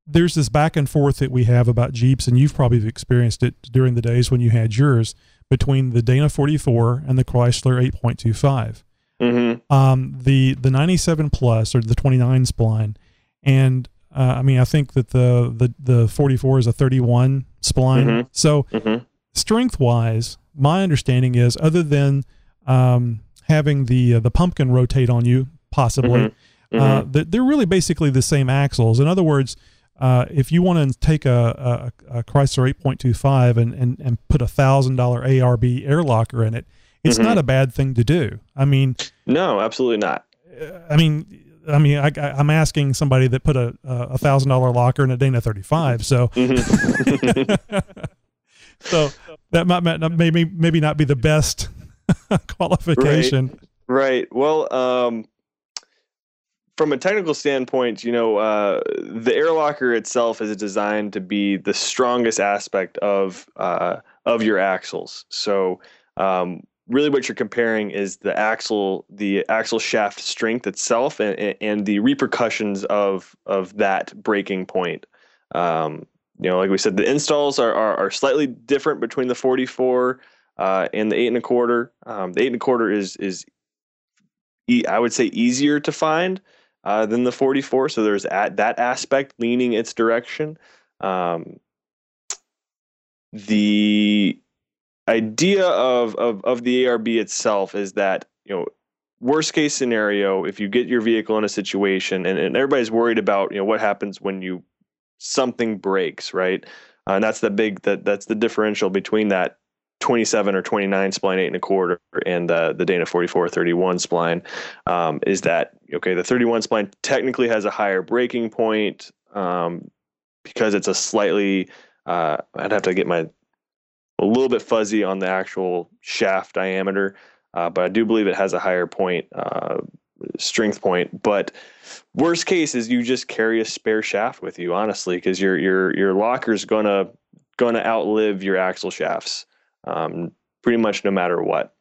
Speaker 3: there's this back and forth that we have about Jeeps, and you've probably experienced it during the days when you had yours between the Dana 44 and the Chrysler 8.25.
Speaker 16: Mm-hmm.
Speaker 3: Um, the the 97 plus or the 29 spline, and uh, I mean I think that the the the 44 is a 31 spline.
Speaker 16: Mhm.
Speaker 3: So
Speaker 16: Mhm.
Speaker 3: strength wise, my understanding is other than um, having the uh, the pumpkin rotate on you, possibly,
Speaker 16: Mhm.
Speaker 3: Uh,
Speaker 16: Mhm.
Speaker 3: they're really basically the same axles. In other words, uh, if you want to take a, a, a Chrysler 8.25 and, and, and put a thousand dollar ARB air locker in it, it's
Speaker 16: Mhm.
Speaker 3: not a bad thing to do. I mean,
Speaker 16: No, absolutely not.
Speaker 3: I mean, I mean, I, I'm asking somebody that put a a thousand dollar locker in a Dana 35, so so that might, not, maybe maybe not be the best qualification.
Speaker 16: Right. Well, um, from a technical standpoint, you know, uh, the air locker itself is designed to be the strongest aspect of uh, of your axles. So, um, really, what you're comparing is the axle, the axle shaft strength itself, and, and the repercussions of of that breaking point. Um, you know, like we said, the installs are, are, are slightly different between the 44 uh, and the eight and a quarter. Um, the eight and a quarter is is e- I would say easier to find uh, than the 44. So there's at that aspect leaning its direction. Um, the idea of, of of the ARB itself is that you know worst case scenario if you get your vehicle in a situation and, and everybody's worried about you know what happens when you something breaks right? Uh, and that's the big that that's the differential between that 27 or 29 spline eight and a quarter and uh, the Dana 44 31 spline um, is that okay the 31 spline technically has a higher breaking point um, because it's a slightly uh, I'd have to get my a little bit fuzzy on the actual shaft diameter uh, but I do believe it has a higher point uh, strength point but worst case is you just carry a spare shaft with you honestly because your your your locker's gonna gonna outlive your axle shafts um, pretty much no matter what.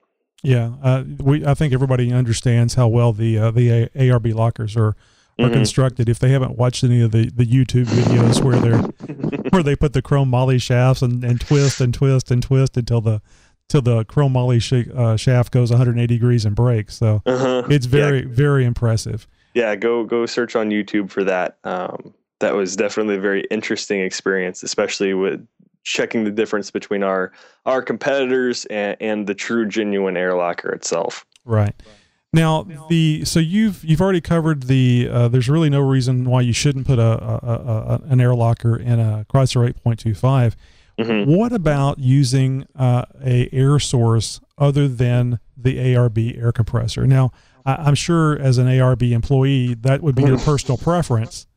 Speaker 3: Yeah, uh, we I think everybody understands how well the uh, the ARB lockers are are
Speaker 16: Mhm.
Speaker 3: constructed. If they haven't watched any of the, the YouTube videos where they're where they put the chrome moly shafts and, and twist and twist and twist until the till the chrome moly sh- uh, shaft goes 180 degrees and breaks. So
Speaker 16: Uh-huh.
Speaker 3: it's
Speaker 16: Yeah.
Speaker 3: very very impressive.
Speaker 16: Yeah, go go search on YouTube for that. Um, that was definitely a very interesting experience, especially with checking the difference between our our competitors and, and the true genuine air locker itself.
Speaker 3: Right. Now the so you've you've already covered the uh, there's really no reason why you shouldn't put a, a, a an air locker in a Chrysler 8.25.
Speaker 16: Mm-hmm.
Speaker 3: What about using uh, a air source other than the ARB air compressor? Now I, am sure as an ARB employee that would be your personal preference.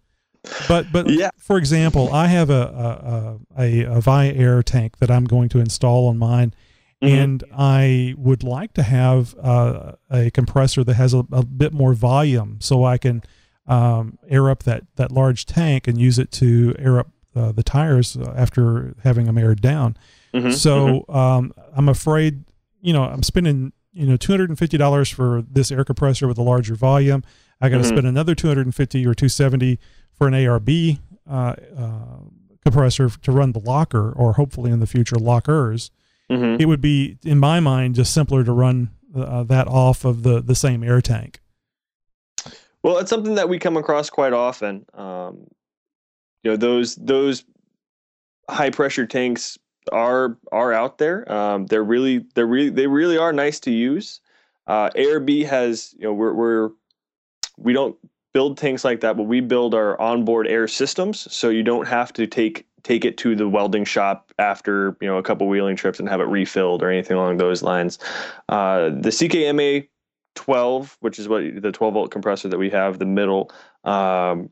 Speaker 3: But but
Speaker 16: yeah.
Speaker 3: for example, I have a a, a, a Viair tank that I'm going to install on mine
Speaker 16: Mm-hmm.
Speaker 3: and I would like to have uh, a compressor that has a, a, bit more volume, so I can um, air up that that large tank and use it to air up uh, the tires after having them aired down.
Speaker 16: Mm-hmm.
Speaker 3: So um, I'm afraid, you know, I'm spending you know two hundred and fifty dollars for this air compressor with a larger volume. I got to
Speaker 16: Mhm.
Speaker 3: spend another two hundred and fifty or two seventy for an ARB uh, uh, compressor to run the locker, or hopefully in the future lockers
Speaker 16: Mhm.
Speaker 3: it would be in my mind just simpler to run uh, that off of the the same air tank
Speaker 16: Well, it's something that we come across quite often. Um, you know, those those high pressure tanks are are out there. Um, they're really they're really they really are nice to use. Uh, ARB has you know we're we're we don't build tanks like that, but we build our onboard air systems, so you don't have to take take it to the welding shop after you know a couple wheeling trips and have it refilled or anything along those lines. Uh, the CKMA 12, which is what the 12 volt compressor that we have, the middle, um,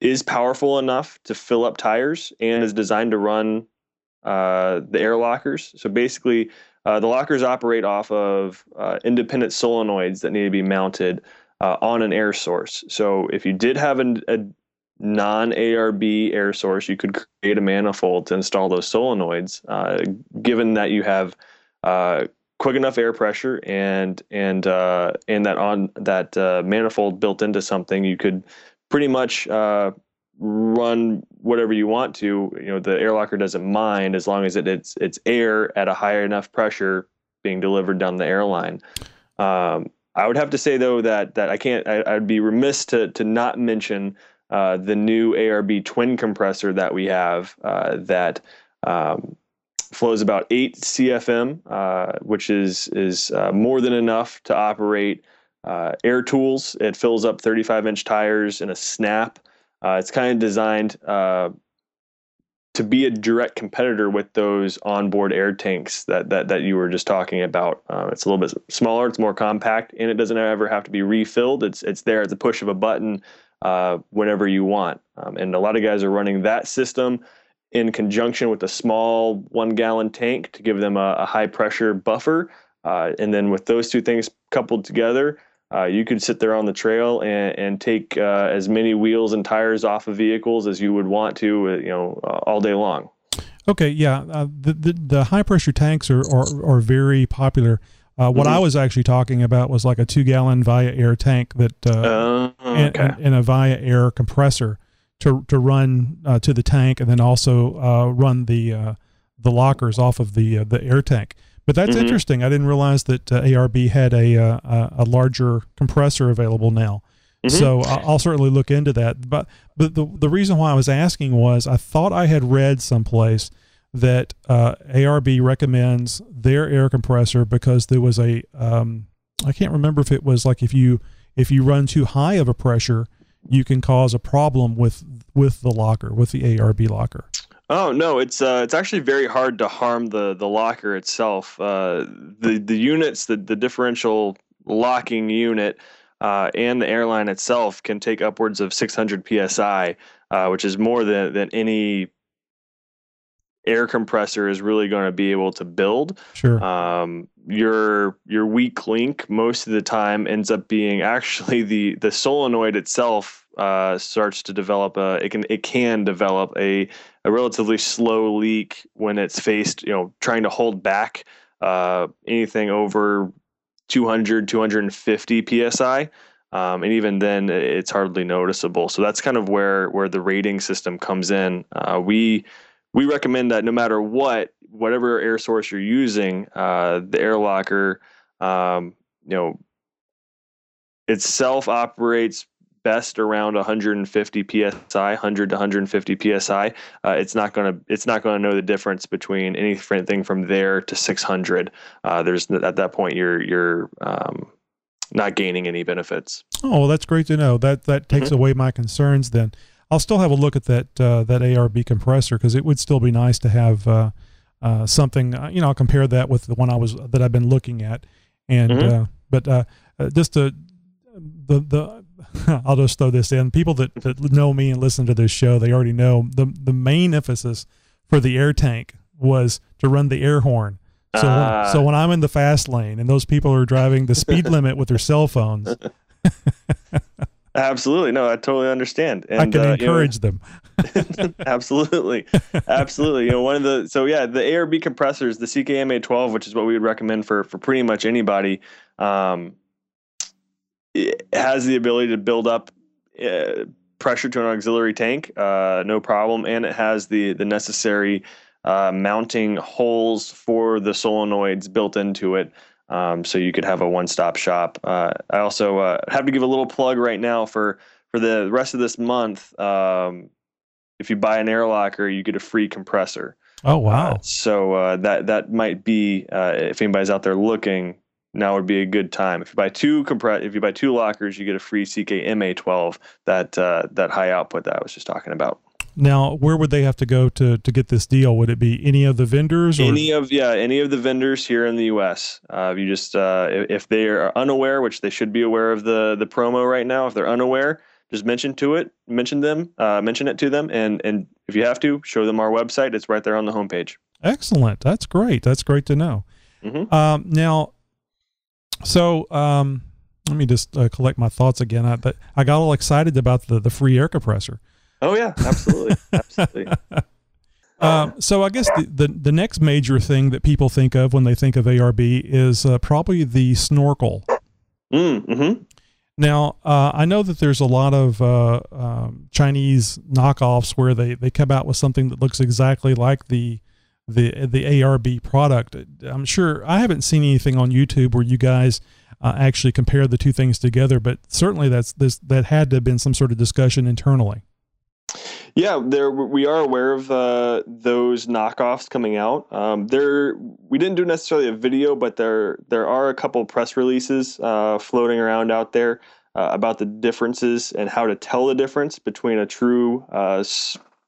Speaker 16: is powerful enough to fill up tires and is designed to run uh, the air lockers. So basically, uh, the lockers operate off of uh, independent solenoids that need to be mounted uh, on an air source. So if you did have an, a non ARB air source, you could create a manifold to install those solenoids, uh, given that you have uh, quick enough air pressure and and uh, and that on that uh, manifold built into something, you could pretty much uh, run whatever you want to. You know, the air locker doesn't mind as long as it, it's it's air at a high enough pressure being delivered down the airline. Um, I would have to say though that that I can't. I, I'd be remiss to to not mention uh, the new ARB twin compressor that we have uh, that. Um, flows about eight CFM, uh, which is is uh, more than enough to operate uh, air tools. It fills up 35 inch tires in a snap. It's kind of designed to be a direct competitor with those onboard air tanks that that that you were just talking about. Uh, it's a little bit smaller, it's more compact, and it doesn't ever have to be refilled. It's it's there at the push of a button uh, whenever you want. Um, and a lot of guys are running that system in conjunction with a small one gallon tank to give them a, a high pressure buffer. Uh, and then with those two things coupled together, uh, you could sit there on the trail and, and take uh, as many wheels and tires off of vehicles as you would want to, uh, you know, uh, all day long.
Speaker 3: Okay, yeah, uh, the, the the high pressure tanks are are, are very popular. Uh, what
Speaker 16: Mhm.
Speaker 3: I was actually talking about was like a two gallon Viair tank that and,
Speaker 16: okay.
Speaker 3: and, and a Viair compressor to to run uh, to the tank and then also uh, run the uh, the lockers off of the uh, the air tank. But that's
Speaker 16: Mhm.
Speaker 3: interesting. I didn't realize that uh, ARB had a a larger compressor available now.
Speaker 16: Mhm.
Speaker 3: So I'll certainly look into that. But but the the reason why I was asking was I thought I had read someplace that uh, ARB recommends their air compressor because there was a um, I can't remember if it was like if you if you run too high of a pressure you can cause a problem with with the locker with the ARB locker.
Speaker 16: Oh no, it's uh, it's actually very hard to harm the the locker itself. Uh, the the units, the the differential locking unit, uh, and the airline itself can take upwards of 600 psi, uh, which is more than than any air compressor is really going to be able to build.
Speaker 3: Sure.
Speaker 16: Um, your your weak link most of the time ends up being actually the the solenoid itself uh, starts to develop a it can it can develop a a relatively slow leak when it's faced you know trying to hold back uh, anything over 200 250 psi um, and even then it's hardly noticeable so that's kind of where where the rating system comes in uh, we we recommend that no matter what, whatever air source you're using, uh, the air locker, um, you know, itself operates best around 150 psi, 100 to 150 psi. Uh, it's not going to it's not going to know the difference between anything from there to 600. Uh, there's at that point you're you're um, not gaining any benefits.
Speaker 3: Oh, well, that's great to know. That that takes mm-hmm. away my concerns. Then I'll still have a look at that uh, that ARB compressor because it would still be nice to have uh, uh, something. Uh, you know, I'll compare that with the one I was that I've been looking at, and mm-hmm. but just to the the I'll just throw this in. People that, that know me and listen to this show, they already know the the main emphasis for the air tank was to run the air horn. So uh, when, so when I'm in the fast lane and those people are driving the speed limit with their cell phones.
Speaker 16: Absolutely. No, I totally understand.
Speaker 3: And, I can uh, encourage you
Speaker 16: know, them. absolutely. Absolutely. You know, one of the, so yeah, the ARB compressors, the CKMA12, which is what we would recommend for, for pretty much anybody, um, has the ability to build up uh, pressure to an auxiliary tank, uh, no problem. And it has the, the necessary uh, mounting holes for the solenoids built into it. Um, so you could have a one-stop shop. Uh, I also uh, have to give a little plug right now for for the rest of this month. Um, if you buy an air locker, you get a free compressor.
Speaker 3: Oh wow!
Speaker 16: Uh, so uh, that that might be uh, if anybody's out there looking, now would be a good time. If you buy two compress, if you buy two lockers, you get a free CKMA12 that that high output that I was just talking about.
Speaker 3: Now, where would they have to go to to get this deal? Would it be any of the vendors?
Speaker 16: Or? Any of yeah, any of the vendors here in the U.S. Uh, you just uh, if they are unaware, which they should be aware of the the promo right now. If they're unaware, just mention to it, mention them, uh, mention it to them, and and if you have to, show them our website. It's right there on the homepage.
Speaker 3: Excellent. That's great. That's great to know. Mm-hmm. Um, now, so um, let me just uh, collect my thoughts again. I, I got all excited about the the free air compressor.
Speaker 16: Oh yeah, absolutely, absolutely.
Speaker 3: Um, so I guess the, the, the next major thing that people think of when they think of ARB is uh, probably the snorkel.
Speaker 16: Mm, mm-hmm.
Speaker 3: Now uh, I know that there's a lot of uh, um, Chinese knockoffs where they, they come out with something that looks exactly like the the the ARB product. I'm sure I haven't seen anything on YouTube where you guys uh, actually compare the two things together, but certainly that's this that had to have been some sort of discussion internally.
Speaker 16: Yeah, there we are aware of uh, those knockoffs coming out. Um, there, we didn't do necessarily a video, but there there are a couple press releases uh, floating around out there uh, about the differences and how to tell the difference between a true uh,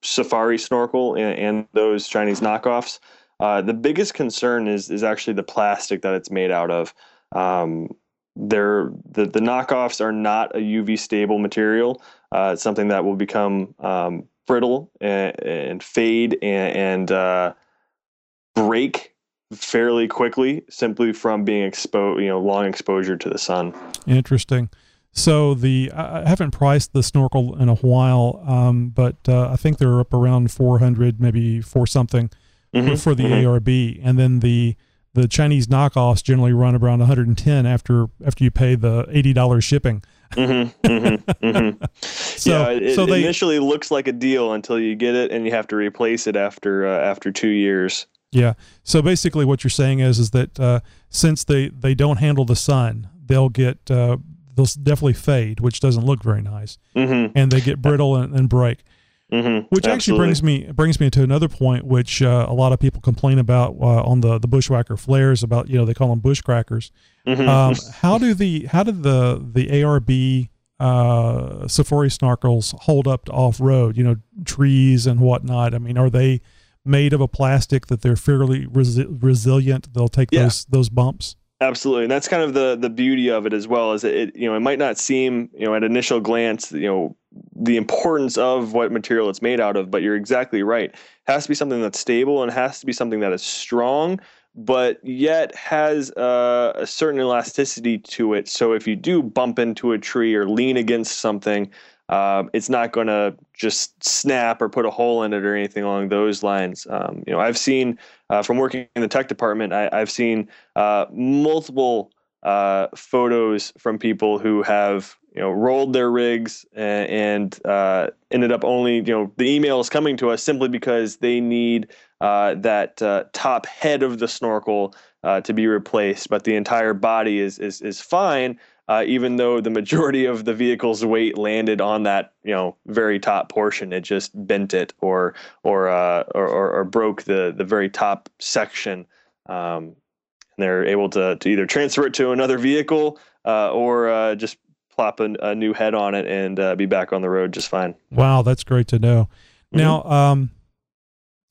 Speaker 16: safari snorkel and, and, those Chinese knockoffs. Uh, the biggest concern is is actually the plastic that it's made out of. Um, they're the, the knockoffs are not a UV stable material. Uh, it's something that will become um, brittle and, and fade and, and uh, break fairly quickly simply from being exposed, you know, long exposure to the sun.
Speaker 3: Interesting. So the I haven't priced the snorkel in a while, um, but uh, I think they're up around 400, maybe four something mm-hmm. for the mm-hmm. ARB, and then the the Chinese knockoffs generally run around 110 after after you pay the eighty dollars shipping.
Speaker 16: Mm-hmm, mm-hmm, mm-hmm. so, yeah, it, so they, initially looks like a deal until you get it and you have to replace it after uh, after two years.
Speaker 3: Yeah. So basically, what you're saying is is that uh, since they they don't handle the sun, they'll get uh, they'll definitely fade, which doesn't look very nice,
Speaker 16: mm-hmm.
Speaker 3: and they get brittle and, and break.
Speaker 16: Mm-hmm.
Speaker 3: Which Absolutely. actually brings me brings me to another point, which uh, a lot of people complain about uh, on the the Bushwacker flares about you know they call them bushcrackers. Mm-hmm. Um, how do the how did the the ARB uh, safari snorkels hold up to off road? You know, trees and whatnot. I mean, are they made of a plastic that they're fairly resi- resilient? They'll take yeah. those those bumps.
Speaker 16: Absolutely, and that's kind of the the beauty of it as well. Is it you know it might not seem you know at initial glance you know the importance of what material it's made out of, but you're exactly right. It has to be something that's stable and has to be something that is strong, but yet has uh, a certain elasticity to it. So if you do bump into a tree or lean against something, uh, it's not going to just snap or put a hole in it or anything along those lines. Um, you know, I've seen uh, from working in the tech department, I, have seen uh, multiple uh, photos from people who have you know rolled their rigs and, and uh, ended up only you know the email is coming to us simply because they need uh, that uh, top head of the snorkel to be replaced, but the entire body is is is fine. Uh, even though the majority of the vehicle's weight landed on that you know very top portion. It just bent it or or uh, or, or, or, broke the the very top section. Um, and they're able to to either transfer it to another vehicle uh, or uh, just plop a, a, new head on it and uh, be back on the road just fine.
Speaker 3: Wow, that's great to know. Mm-hmm. Now, um,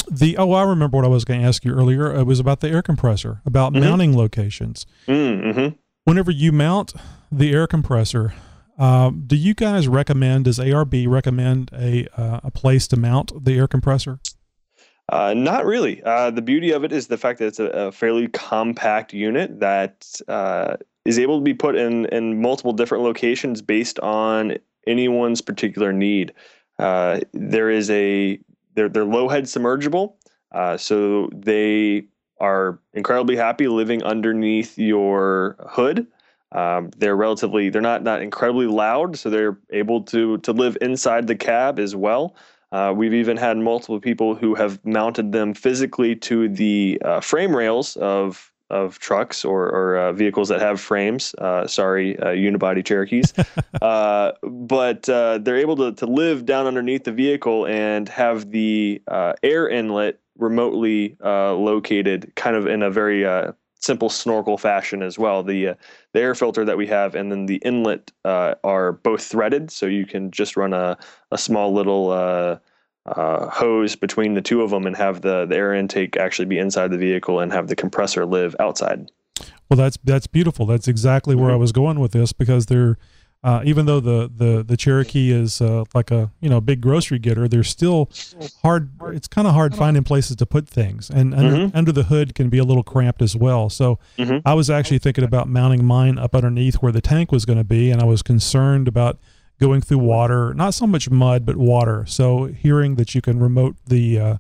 Speaker 3: the oh, I remember what I was going to ask you earlier. It was about the air compressor, about mm-hmm. mounting locations.
Speaker 16: Mm-hmm.
Speaker 3: Whenever you mount the air compressor, um, do you guys recommend? Does ARB recommend a uh, a place to mount the air compressor?
Speaker 16: Uh, not really. Uh, the beauty of it is the fact that it's a, a fairly compact unit that uh, is able to be put in in multiple different locations based on anyone's particular need. Uh, there is a they're they're low head submergible, uh, so they are incredibly happy living underneath your hood. Um, they're relatively they're not not incredibly loud, so they're able to to live inside the cab as well. Uh, we've even had multiple people who have mounted them physically to the uh, frame rails of of trucks or, or uh, vehicles that have frames. Uh, sorry, uh, unibody Cherokees. Uh, but uh, they're able to, to live down underneath the vehicle and have the uh, air inlet remotely uh, located, kind of in a very uh, simple snorkel fashion as well. The uh, the air filter that we have and then the inlet are both threaded, so you can just run a a small little uh, hose between the two of them and have the, the air intake actually be inside the vehicle and have the compressor live outside.
Speaker 3: Well, that's that's beautiful. That's exactly where mm-hmm. I was going with this because they're uh, even though the the the Cherokee is uh, like a you know big grocery getter, they're still hard. It's kind of hard finding places to put things, and under, mm-hmm. under the hood can be a little cramped as well. So mm-hmm. I was actually thinking about mounting mine up underneath where the tank was going to be, and I was concerned about going through water, not so much mud, but water. So hearing that you can remote the uh,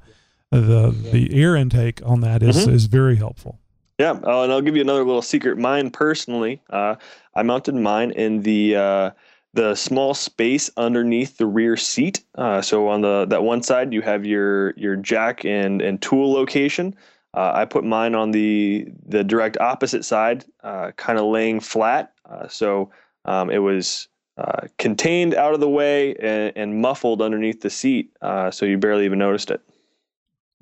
Speaker 3: the the air intake on that is, mm-hmm. is very helpful.
Speaker 16: Yeah, uh, and I'll give you another little secret. Mine personally, uh, I mounted mine in the uh, the small space underneath the rear seat. Uh, so on the that one side, you have your your jack and and tool location. Uh, I put mine on the the direct opposite side, uh, kind of laying flat. so um, it was uh, contained out of the way and, and muffled underneath the seat, uh, so you barely even noticed it.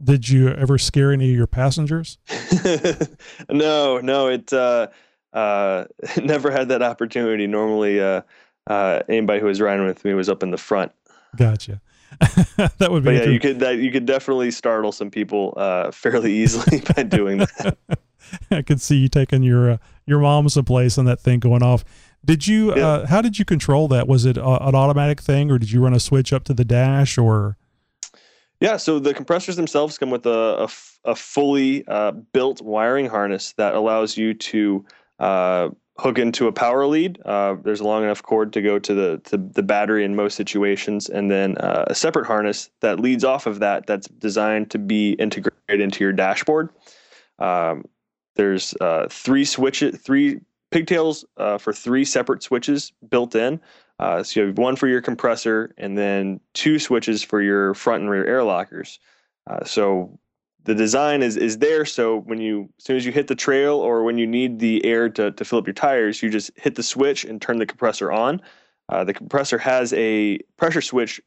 Speaker 3: Did you ever scare any of your passengers?
Speaker 16: no, no, it uh, uh never had that opportunity. Normally, uh, anybody who was riding with me was up in the front.
Speaker 3: Gotcha. that would be.
Speaker 16: But yeah, you could that you could definitely startle some people fairly easily by doing that.
Speaker 3: I could see you taking your your mom someplace and that thing going off. Did you? Yeah. Uh, how did you control that? Was it a, an automatic thing, or did you run a switch up to the dash, or?
Speaker 16: Yeah, so the compressors themselves come with a, a, a fully uh, built wiring harness that allows you to uh, hook into a power lead. Uh, there's a long enough cord to go to the to the battery in most situations, and then uh, a separate harness that leads off of that that's designed to be integrated into your dashboard. Um, there's uh, three switches, three pigtails uh, for three separate switches built in. Uh, so you have one for your compressor and then two switches for your front and rear air lockers. Uh, so the design is is there. So when you as soon as you hit the trail or when you need the air to, to fill up your tires, you just hit the switch and turn the compressor on. Uh, the compressor has a pressure switch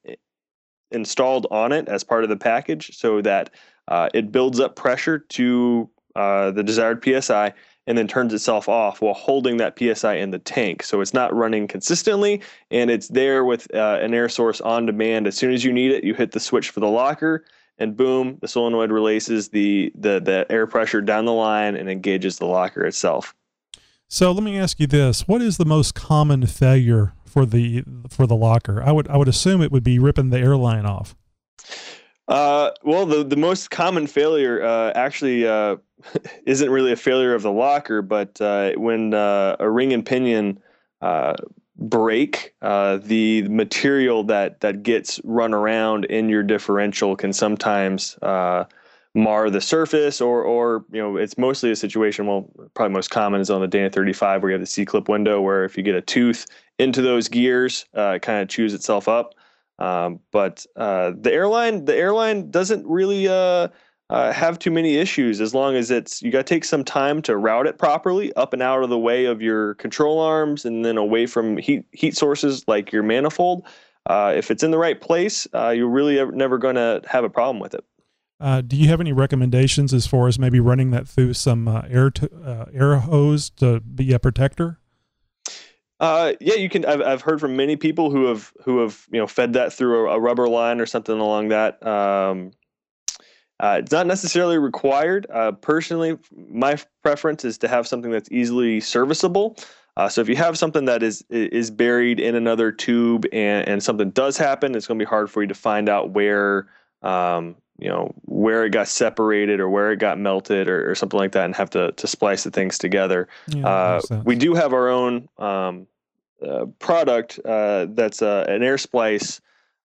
Speaker 16: installed on it as part of the package so that uh, it builds up pressure to uh, the desired psi and then turns itself off while holding that psi in the tank. So it's not running consistently, and it's there with uh, an air source on demand. As soon as you need it, you hit the switch for the locker, and boom, the solenoid releases the the, the air pressure down the line and engages the locker itself.
Speaker 3: So let me ask you this: What is the most common failure for the for the locker? I would I would assume it would be ripping the airline off.
Speaker 16: Uh, well, the the most common failure uh, actually uh, isn't really a failure of the locker, but uh, when uh, a ring and pinion uh, break, the material that that gets run around in your differential can sometimes mar the surface, or or you know it's mostly a situation. Well, probably most common is on the Dana 35 where you have the C clip window, where if you get a tooth into those gears, it kind of chews itself up. Um, but uh, the airline, the airline doesn't really uh, uh, have too many issues as long as it's you got to take some time to route it properly up and out of the way of your control arms and then away from heat heat sources like your manifold. Uh, if it's in the right place, uh, you're really ever, never going to have a problem with it.
Speaker 3: Uh, do you have any recommendations as far as maybe running that through some uh, air to, uh, air hose to be a protector?
Speaker 16: Uh, yeah, you can. I've, I've heard from many people who have who have you know fed that through a, a rubber line or something along that. Um, uh, it's not necessarily required. Uh, personally, my preference is to have something that's easily serviceable. Uh, so if you have something that is is buried in another tube and, and something does happen, it's going to be hard for you to find out where um, you know where it got separated or where it got melted or, or something like that, and have to to splice the things together.
Speaker 3: Yeah,
Speaker 16: uh, we do have our own um, uh, product uh, that's uh, an air splice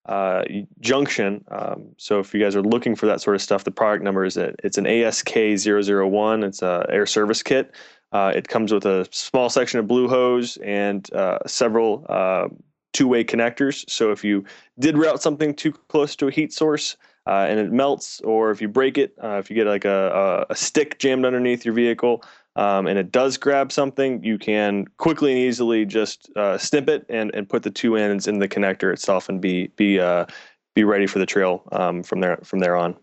Speaker 16: uh, junction. Um, so if you guys are looking for that sort of stuff, the product number is a, it's an ASK001. It's a air service kit. Uh, it comes with a small section of blue hose and uh, several uh, two-way connectors. So if you did route something too close to a heat source uh, and it melts, or if you break it, uh, if you get like a, a, a stick jammed underneath your vehicle um, and it does grab something, you can quickly and easily just uh, snip it and, and put the two ends in the connector itself and be be uh, be ready for the trail um, from there from there on.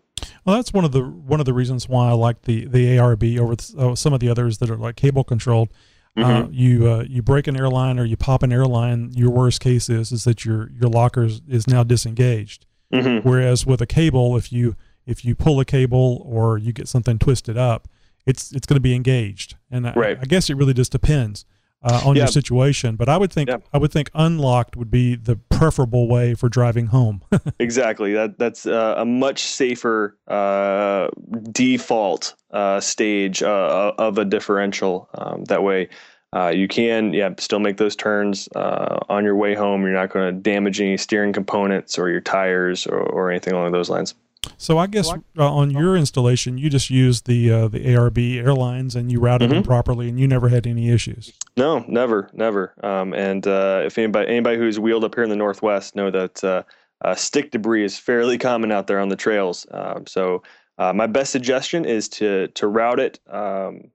Speaker 3: Well, that's one of the one of the reasons why I like the the ARB over th- oh, some of the others that are like cable controlled. Uh,
Speaker 16: Mhm.
Speaker 3: you uh, you break an airline or you pop an airline. Your worst case is is that your your locker is- is now disengaged.
Speaker 16: Mhm.
Speaker 3: Whereas with a cable, if you if you pull a cable or you get something twisted up, it's it's going to be engaged. And I,
Speaker 16: Right.
Speaker 3: I guess it really just depends uh, on
Speaker 16: Yeah.
Speaker 3: your situation. But I would think I would think unlocked would be the preferable way for driving home.
Speaker 16: Exactly. That that's uh, a much safer uh, default uh, stage uh, of a differential. Um, that way, uh, you can yeah still make those turns uh, on your way home. You're not going to damage any steering components or your tires or, or anything along those lines.
Speaker 3: So I guess uh, on your installation, you just used the uh, the ARB airlines and you routed them
Speaker 16: Mhm.
Speaker 3: properly, and you never had any issues.
Speaker 16: No, never, never. Um, and uh, if anybody anybody who's wheeled up here in the Northwest know that uh, uh, stick debris is fairly common out there on the trails. Um, so uh, my best suggestion is to to route it um,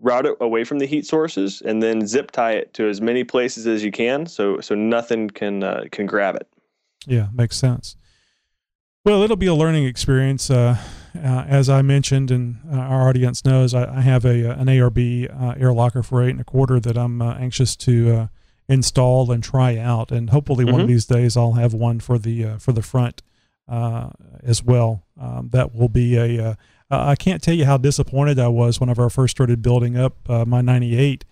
Speaker 16: route it away from the heat sources and then zip tie it to as many places as you can, so so nothing can uh, can grab it.
Speaker 3: Yeah, makes sense. Well, it'll be a learning experience. Uh, uh, as I mentioned, and uh, our audience knows, I, I have a uh, an ARB uh, air locker for eight and a quarter that I'm uh, anxious to uh, install and try out, and hopefully one of
Speaker 16: Mhm.
Speaker 3: these days I'll have one for the uh, for the front uh, as well. Um, that will be a. Uh, uh, I can't tell you how disappointed I was whenever I first started building up uh, my '98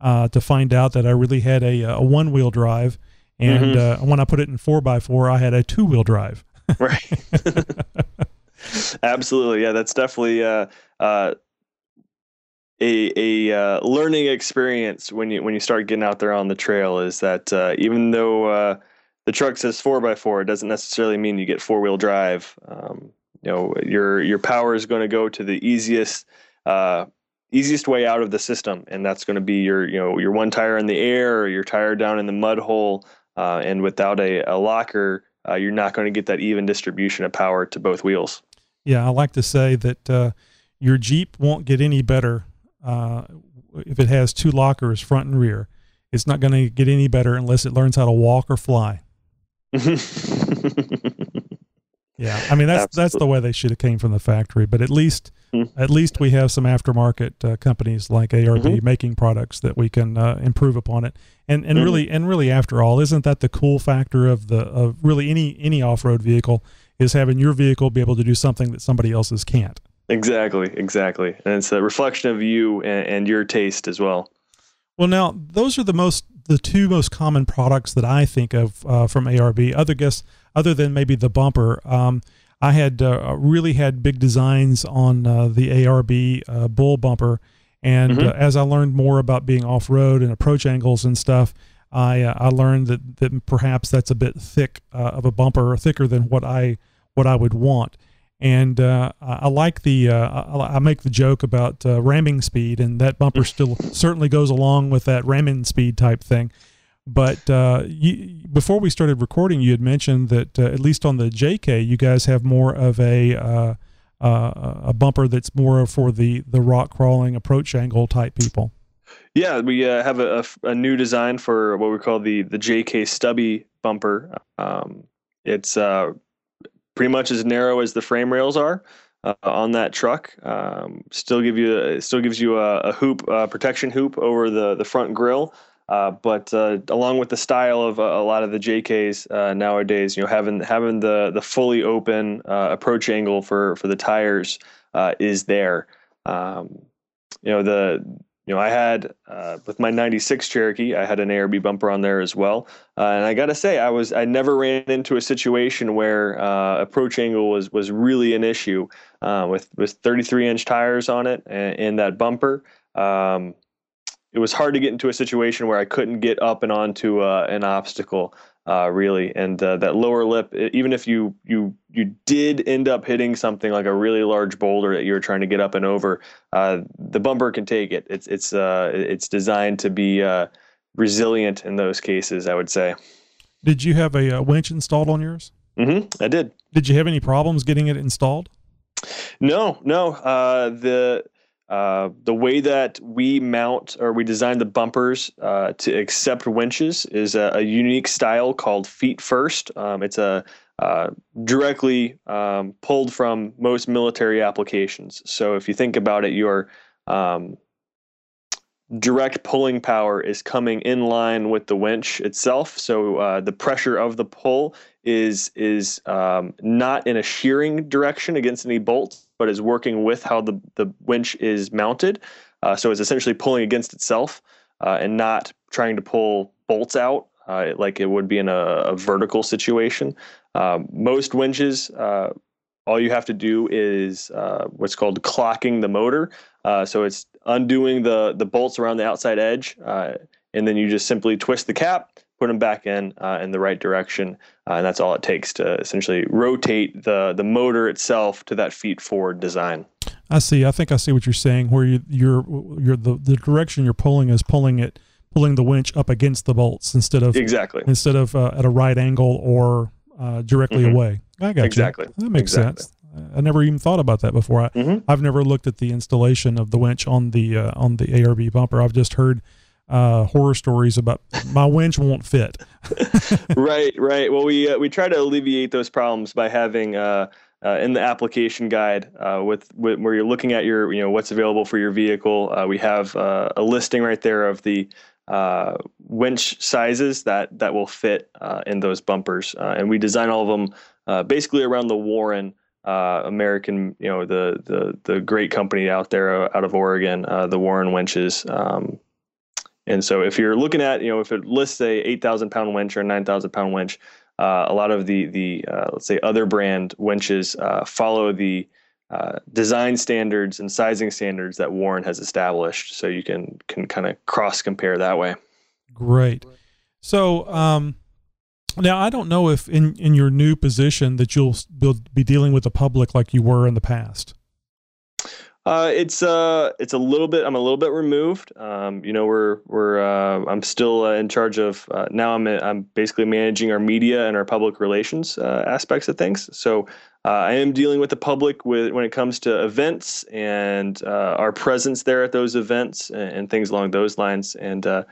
Speaker 3: uh, to find out that I really had a, a one wheel drive, and
Speaker 16: Mhm.
Speaker 3: uh, when I put it in four x four, I had a two wheel drive.
Speaker 16: right. Absolutely, yeah. That's definitely uh, uh, a a uh, learning experience when you when you start getting out there on the trail. Is that uh, even though uh, the truck says four by four, it doesn't necessarily mean you get four wheel drive. Um, you know, your your power is going to go to the easiest. Uh, easiest way out of the system and that's going to be your you know your one tire in the air or your tire down in the mud hole uh, and without a, a locker uh, you're not going to get that even distribution of power to both wheels
Speaker 3: Yeah, I like to say that uh, your Jeep won't get any better uh, if it has two lockers, front and rear. It's not going to get any better unless it learns how to walk or fly. Yeah, I mean that's that's the way they should have came from the factory. But at least at least we have some aftermarket uh, companies like ARB
Speaker 16: Mhm.
Speaker 3: making products that we can uh, improve upon it. And and
Speaker 16: Mhm.
Speaker 3: really and really after all, isn't that the cool factor of the of really any any off road vehicle is having your vehicle be able to do something that somebody else's can't.
Speaker 16: exactly exactly and it's a reflection of you and, and your taste as well
Speaker 3: Well, now those are the most the two most common products that I think of uh, from ARB. Other guess other than maybe the bumper, um, I had uh, really had big designs on uh, the ARB uh, bull bumper, and
Speaker 16: Mhm.
Speaker 3: uh, as I learned more about being off road and approach angles and stuff, I uh, I learned that that perhaps that's a bit thick uh, of a bumper, or thicker than what I what I would want. And uh, I I like the uh, I, I make the joke about uh, ramming speed, and that bumper still certainly goes along with that ramming speed type thing. But uh, you, before we started recording, you had mentioned that uh, at least on the JK, you guys have more of a uh, uh, a bumper that's more for the the rock crawling approach angle type people.
Speaker 16: Yeah, we uh, have a, a, new design for what we call the the JK Stubby bumper. Um, it's uh, pretty much as narrow as the frame rails are uh, on that truck. Um, still give you still gives you a, a hoop protection hoop over the the front grill. Uh, but uh, along with the style of uh, a lot of the JKs uh, nowadays, you know, having having the the fully open approach angle for for the tires is there. Um, you know the you know I had with my '96 Cherokee, I had an ARB bumper on there as well, and I got to say I was I never ran into a situation where approach angle was was really an issue with with 33 inch tires on it and, and that bumper. Um, it was hard to get into a situation where I couldn't get up and onto uh, an obstacle. Uh, really, and uh, that lower lip, even if you you you did end up hitting something like a really large boulder that you were trying to get up and over, uh, the bumper can take it. It's it's uh, it's designed to be uh, resilient in those cases. I would say.
Speaker 3: Did you have a, winch installed on yours?
Speaker 16: Mm-hmm. I did.
Speaker 3: Did you have any problems getting it installed?
Speaker 16: No, no. the uh, the way that we mount or we design the bumpers uh, to accept winches is a, a, unique style called feet first. Um, it's a uh, directly um, pulled from most military applications. So if you think about it, your um, direct pulling power is coming in line with the winch itself. So uh, the pressure of the pull is is um, not in a shearing direction against any bolts but is working with how the, the winch is mounted. Uh, so it's essentially pulling against itself uh, and not trying to pull bolts out uh, like it would be in a, a vertical situation. Um, most winches, uh, all you have to do is uh, what's called clocking the motor. Uh, so it's undoing the, the bolts around the outside edge, and then you just simply twist the cap, put them back in uh, in the right direction, uh, and that's all it takes to essentially rotate the the motor itself to that feet forward design.
Speaker 3: I see. I think I see what you're saying. Where you, you're you're the the direction you're pulling is pulling it pulling the winch up against the bolts instead of
Speaker 16: exactly
Speaker 3: instead of uh, at a right angle or uh, directly mm-hmm. away. I got
Speaker 16: exactly.
Speaker 3: you. That makes
Speaker 16: exactly.
Speaker 3: sense. I never even thought about that before. I,
Speaker 16: mm-hmm.
Speaker 3: I've never looked at the installation of the winch on the uh, on the ARB bumper. I've just heard uh, horror stories about my winch won't fit.
Speaker 16: right, right. Well, we uh, we try to alleviate those problems by having uh, uh in the application guide uh, with, with, where you're looking at your you know what's available for your vehicle. Uh, we have a listing right there of the winch sizes that that will fit in those bumpers, and we design all of them basically around the Warn. Uh, American, you know, the the the great company out there out of Oregon, uh, the Warn winches. Um, and so if you're looking at, you know, if it lists a 8,000 pound winch or a 9,000 pound winch, uh, a lot of the the uh, let's say other brand winches uh, follow the uh, design standards and sizing standards that Warn has established, so you can can kind of cross compare that way.
Speaker 3: Great. So um, now I don't know if in in your new position that you'll be dealing with the public like you were in the past.
Speaker 16: Uh, it's uh, it's a little bit. I'm a little bit removed. Um, you know, we're we're. Uh, I'm still uh, in charge of. Uh, now I'm I'm basically managing our media and our public relations uh, aspects of things. So uh, I am dealing with the public with when it comes to events and uh, our presence there at those events and, and things along those lines. And uh,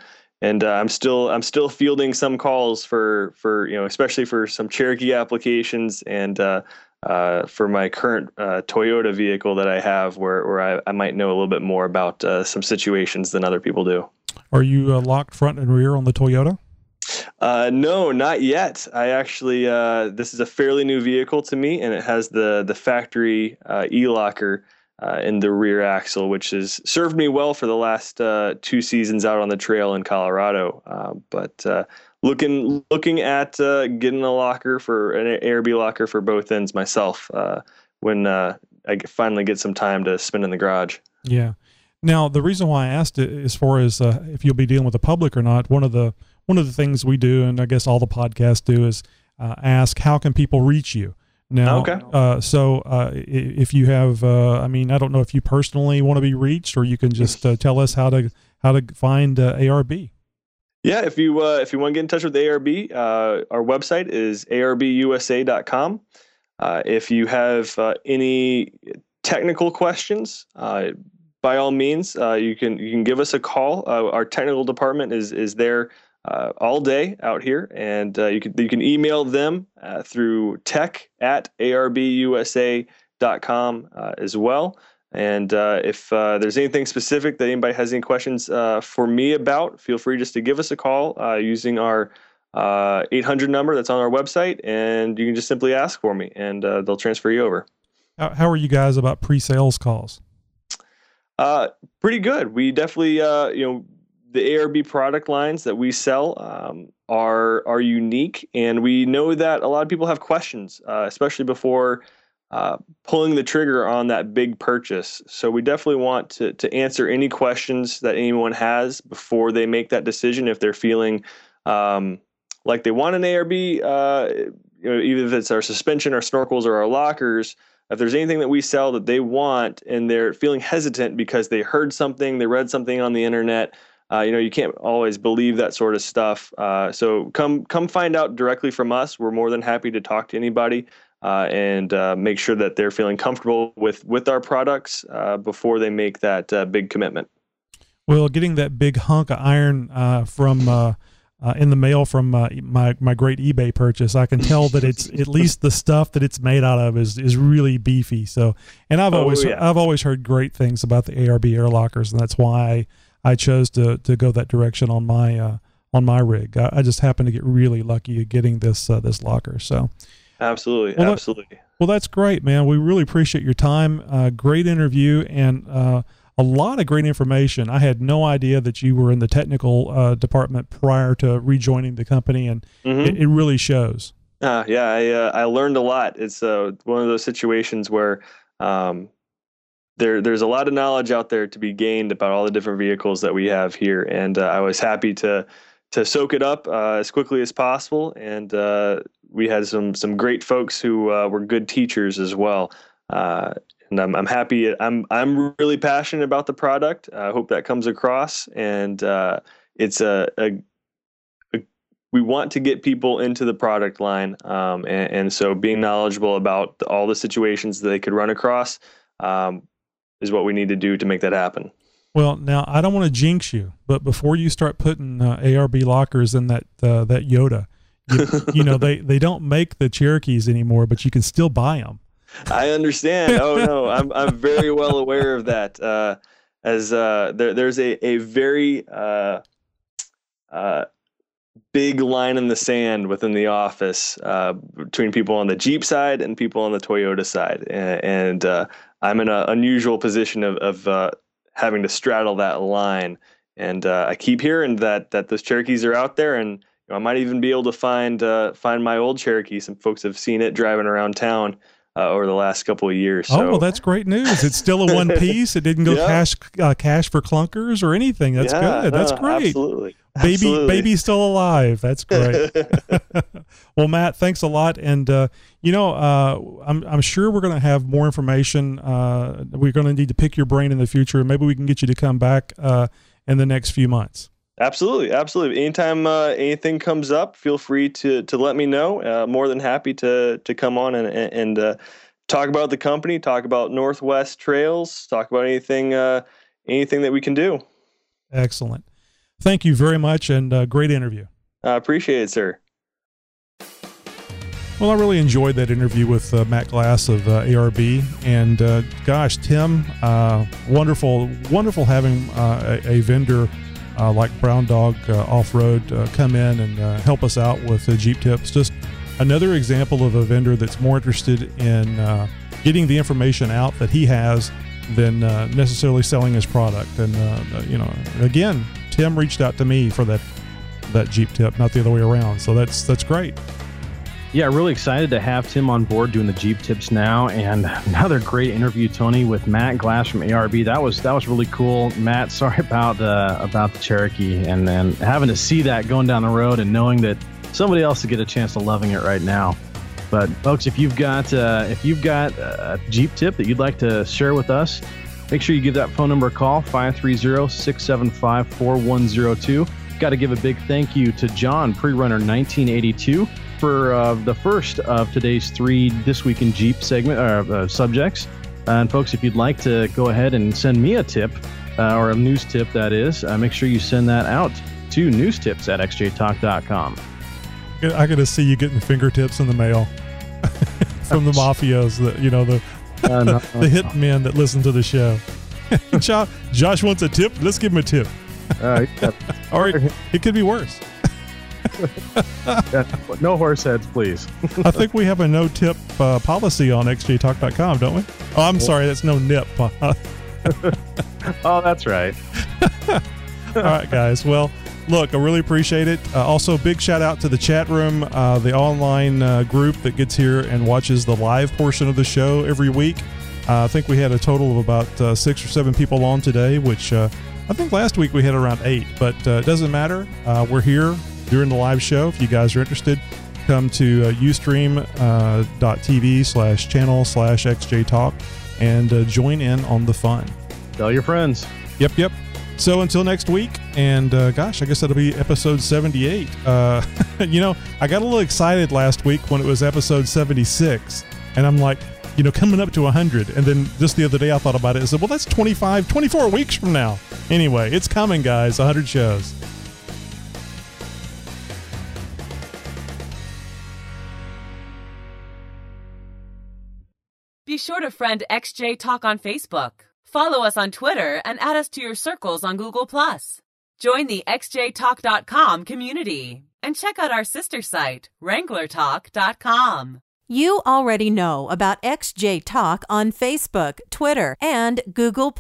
Speaker 16: and uh, I'm still I'm still fielding some calls for for you know especially for some Cherokee applications and uh, for my current uh, Toyota vehicle that I have, where where I, I might know a little bit more about uh, some situations than other people do.
Speaker 3: Are you uh, locked front and rear on the Toyota?
Speaker 16: Uh, no, not yet. I actually uh, this is a fairly new vehicle to me, and it has the the factory e locker. in the rear axle, which has served me well for the last two seasons out on the trail in Colorado. but looking looking at uh, getting a locker for an ARB locker for both ends myself uh, when uh, I finally get some time to spend in the garage.
Speaker 3: Yeah. Now the reason why I asked it, as far as uh, if you'll be dealing with the public or not, one of the one of the things we do, and I guess all the podcasts do, is uh, ask how can people reach you. Now,
Speaker 16: okay.
Speaker 3: Uh, so if you have, I mean, I don't know if you personally want to be reached, or you can just tell us how to how to find ARB.
Speaker 16: Yeah, if you uh, if you want to get in touch with ARB, uh, our website is arbusa.com. Uh, if you have uh, any technical questions, uh, by all means, uh, you can you can give us a call. Uh, our technical department is is there uh, all day out here, and you can you can email them through tech at arbusa.com as well. And uh, if uh, there's anything specific that anybody has any questions uh, for me about, feel free just to give us a call using our 800 number that's on our website, and you can just simply ask for me, and they'll transfer you over.
Speaker 3: How, how are you guys about pre-sales calls?
Speaker 16: Uh, pretty good. We definitely, uh, you know, the ARB product lines that we sell um, are are unique, and we know that a lot of people have questions, uh, especially before uh, pulling the trigger on that big purchase. So we definitely want to to answer any questions that anyone has before they make that decision. If they're feeling um, like they want an ARB, uh, you know, even if it's our suspension, our snorkels, or our lockers if there's anything that we sell that they want and they're feeling hesitant because they heard something, they read something on the internet, uh, you know, you can't always believe that sort of stuff. Uh, so come come find out directly from us. We're more than happy to talk to anybody uh, and uh, make sure that they're feeling comfortable with with our products uh, before they make that uh, big commitment.
Speaker 3: Well, getting that big hunk of iron from uh, in the mail from uh, my my great eBay purchase. I can tell that it's at least the stuff that it's made out of is is really beefy. So, and I've oh, always yeah. I've always heard great things about the ARB air lockers, and that's why I chose to to go that direction on my uh, on my rig. I, I, just happened to get really lucky getting this uh, this locker. So,
Speaker 16: absolutely,
Speaker 3: well,
Speaker 16: absolutely.
Speaker 3: That, well, that's great, man. We really appreciate your time. Uh, great interview, and uh, a lot of great information. I had no idea that you were in the technical uh, department prior to rejoining the company, and mm-hmm. it, it, really shows.
Speaker 16: Uh, yeah, I, uh, I learned a lot. It's uh, one of those situations where um, there there's a lot of knowledge out there to be gained about all the different vehicles that we have here, and uh, I was happy to to soak it up uh, as quickly as possible. And we had some some great folks who were good teachers as well and I'm, I'm happy. I'm I'm really passionate about the product. I hope that comes across, and uh, it's a, a, a, we want to get people into the product line, um, and, and, so being knowledgeable about all the situations that they could run across um, is what we need to do to make that happen.
Speaker 3: Well, now I don't want to jinx you, but before you start putting uh, ARB lockers in that uh, that Yota, you, you know they they don't make the Cherokees anymore, but you can still buy them.
Speaker 16: I understand. Oh no, I'm I'm very well aware of that. Uh, as uh, there there's a a very uh, uh, big line in the sand within the office uh, between people on the Jeep side and people on the Toyota side, and, and uh, I'm in an unusual position of of having to straddle that line. And I keep hearing that that those Cherokees are out there, and know, I might even be able to find uh, find my old Cherokee. Some folks have seen it driving around town uh, over the last couple of years.
Speaker 3: Oh, so. Oh, well, that's great news. It's still a one piece. It didn't go yeah. cash uh, cash for clunkers or anything. That's yeah, good. That's great.
Speaker 16: Absolutely.
Speaker 3: Baby,
Speaker 16: absolutely.
Speaker 3: baby's still alive. That's great. well, Matt, thanks a lot. And uh, you know, uh, I'm I'm sure we're going to have more information. Uh, we're going to need to pick your brain in the future. Maybe we can get you to come back uh, in the next few months.
Speaker 16: Absolutely, absolutely. Anytime uh, anything comes up, feel free to to let me know. Uh, more than happy to to come on and and uh, talk about the company, talk about Northwest Trails, talk about anything uh, anything that we can do.
Speaker 3: Excellent. Thank you very much, and uh, great interview.
Speaker 16: I appreciate it, sir.
Speaker 3: Well, I really enjoyed that interview with uh, Matt Glass of ARB, and gosh, Tim, wonderful, wonderful having a, a vendor uh, like Brown Dog uh, Off Road uh, come in and uh, help us out with the Jeep tips. Just another example of a vendor that's more interested in uh, getting the information out that he has than uh, necessarily selling his product. And you know, again, Tim reached out to me for that that Jeep tip, not the other way around. So that's that's great.
Speaker 4: Yeah, really excited to have Tim on board doing the Jeep tips now, and another great interview, Tony, with Matt Glass from ARB. That was that was really cool. Matt, sorry about uh, about the Cherokee, and then having to see that going down the road, and knowing that somebody else will get a chance of loving it right now. But folks, if you've got uh, if you've got a Jeep tip that you'd like to share with us, make sure you give that phone number a call 530-675-4102. Got to give a big thank you to John, pre-runner 1982 for uh, the first of today's three This Week in Jeep segment uh, uh, subjects. And folks, if you'd like to go ahead and send me a tip, uh, or a news tip that is, uh, make sure you send that out to newstips at xjtalk.com.
Speaker 3: I got to see you getting fingertips in the mail from the mafios that you know the
Speaker 4: Uh, no,
Speaker 3: the hit men that listen to the show. Josh, wants a tip. Let's give him a tip.
Speaker 4: Uh, yeah.
Speaker 3: Or it, it could be worse.
Speaker 4: Yeah, no horse heads, please.
Speaker 3: I think we have a no tip uh, policy on xjtalk.com, don't we? Oh, I'm sorry, that's no nip.
Speaker 4: Oh, that's right.
Speaker 3: All right, guys. Well, look, I really appreciate it. Uh, also, big shout out to the chat room, uh, the online uh, group that gets here and watches the live portion of the show every week. Uh, I think we had a total of about uh, six or seven people on today, which uh, I think last week we had around eight, but uh, it doesn't matter. Uh, we're here during the live show. If you guys are interested, come to uh, ustream.tv slash channel slash xjtalk and uh, join in on the fun.
Speaker 4: Tell your friends.
Speaker 3: Yep, yep. So until next week, and uh, gosh, I guess that'll be episode 78. Uh, you know, I got a little excited last week when it was episode 76, and I'm like, you know, coming up to 100. And then just the other day I thought about it and said, well, that's 25, 24 weeks from now. Anyway, it's coming, guys, 100 shows.
Speaker 17: Sure to friend XJ Talk on Facebook. Follow us on Twitter and add us to your circles on Google+. Join the xjtalk.com community and check out our sister site, wranglertalk.com.
Speaker 2: You already know about XJ Talk on Facebook, Twitter, and Google+.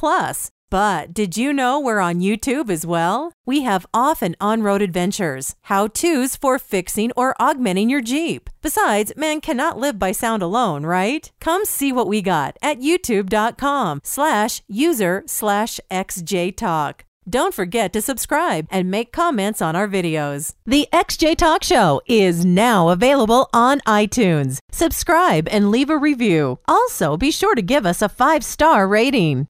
Speaker 2: But did you know we're on YouTube as well? We have off and on-road adventures, how-tos for fixing or augmenting your Jeep. Besides, man cannot live by sound alone, right? Come see what we got at youtube.com slash user slash xjtalk. Don't forget to subscribe and make comments on our videos. The XJ Talk Show is now available on iTunes. Subscribe and leave a review. Also, be sure to give us a five star rating.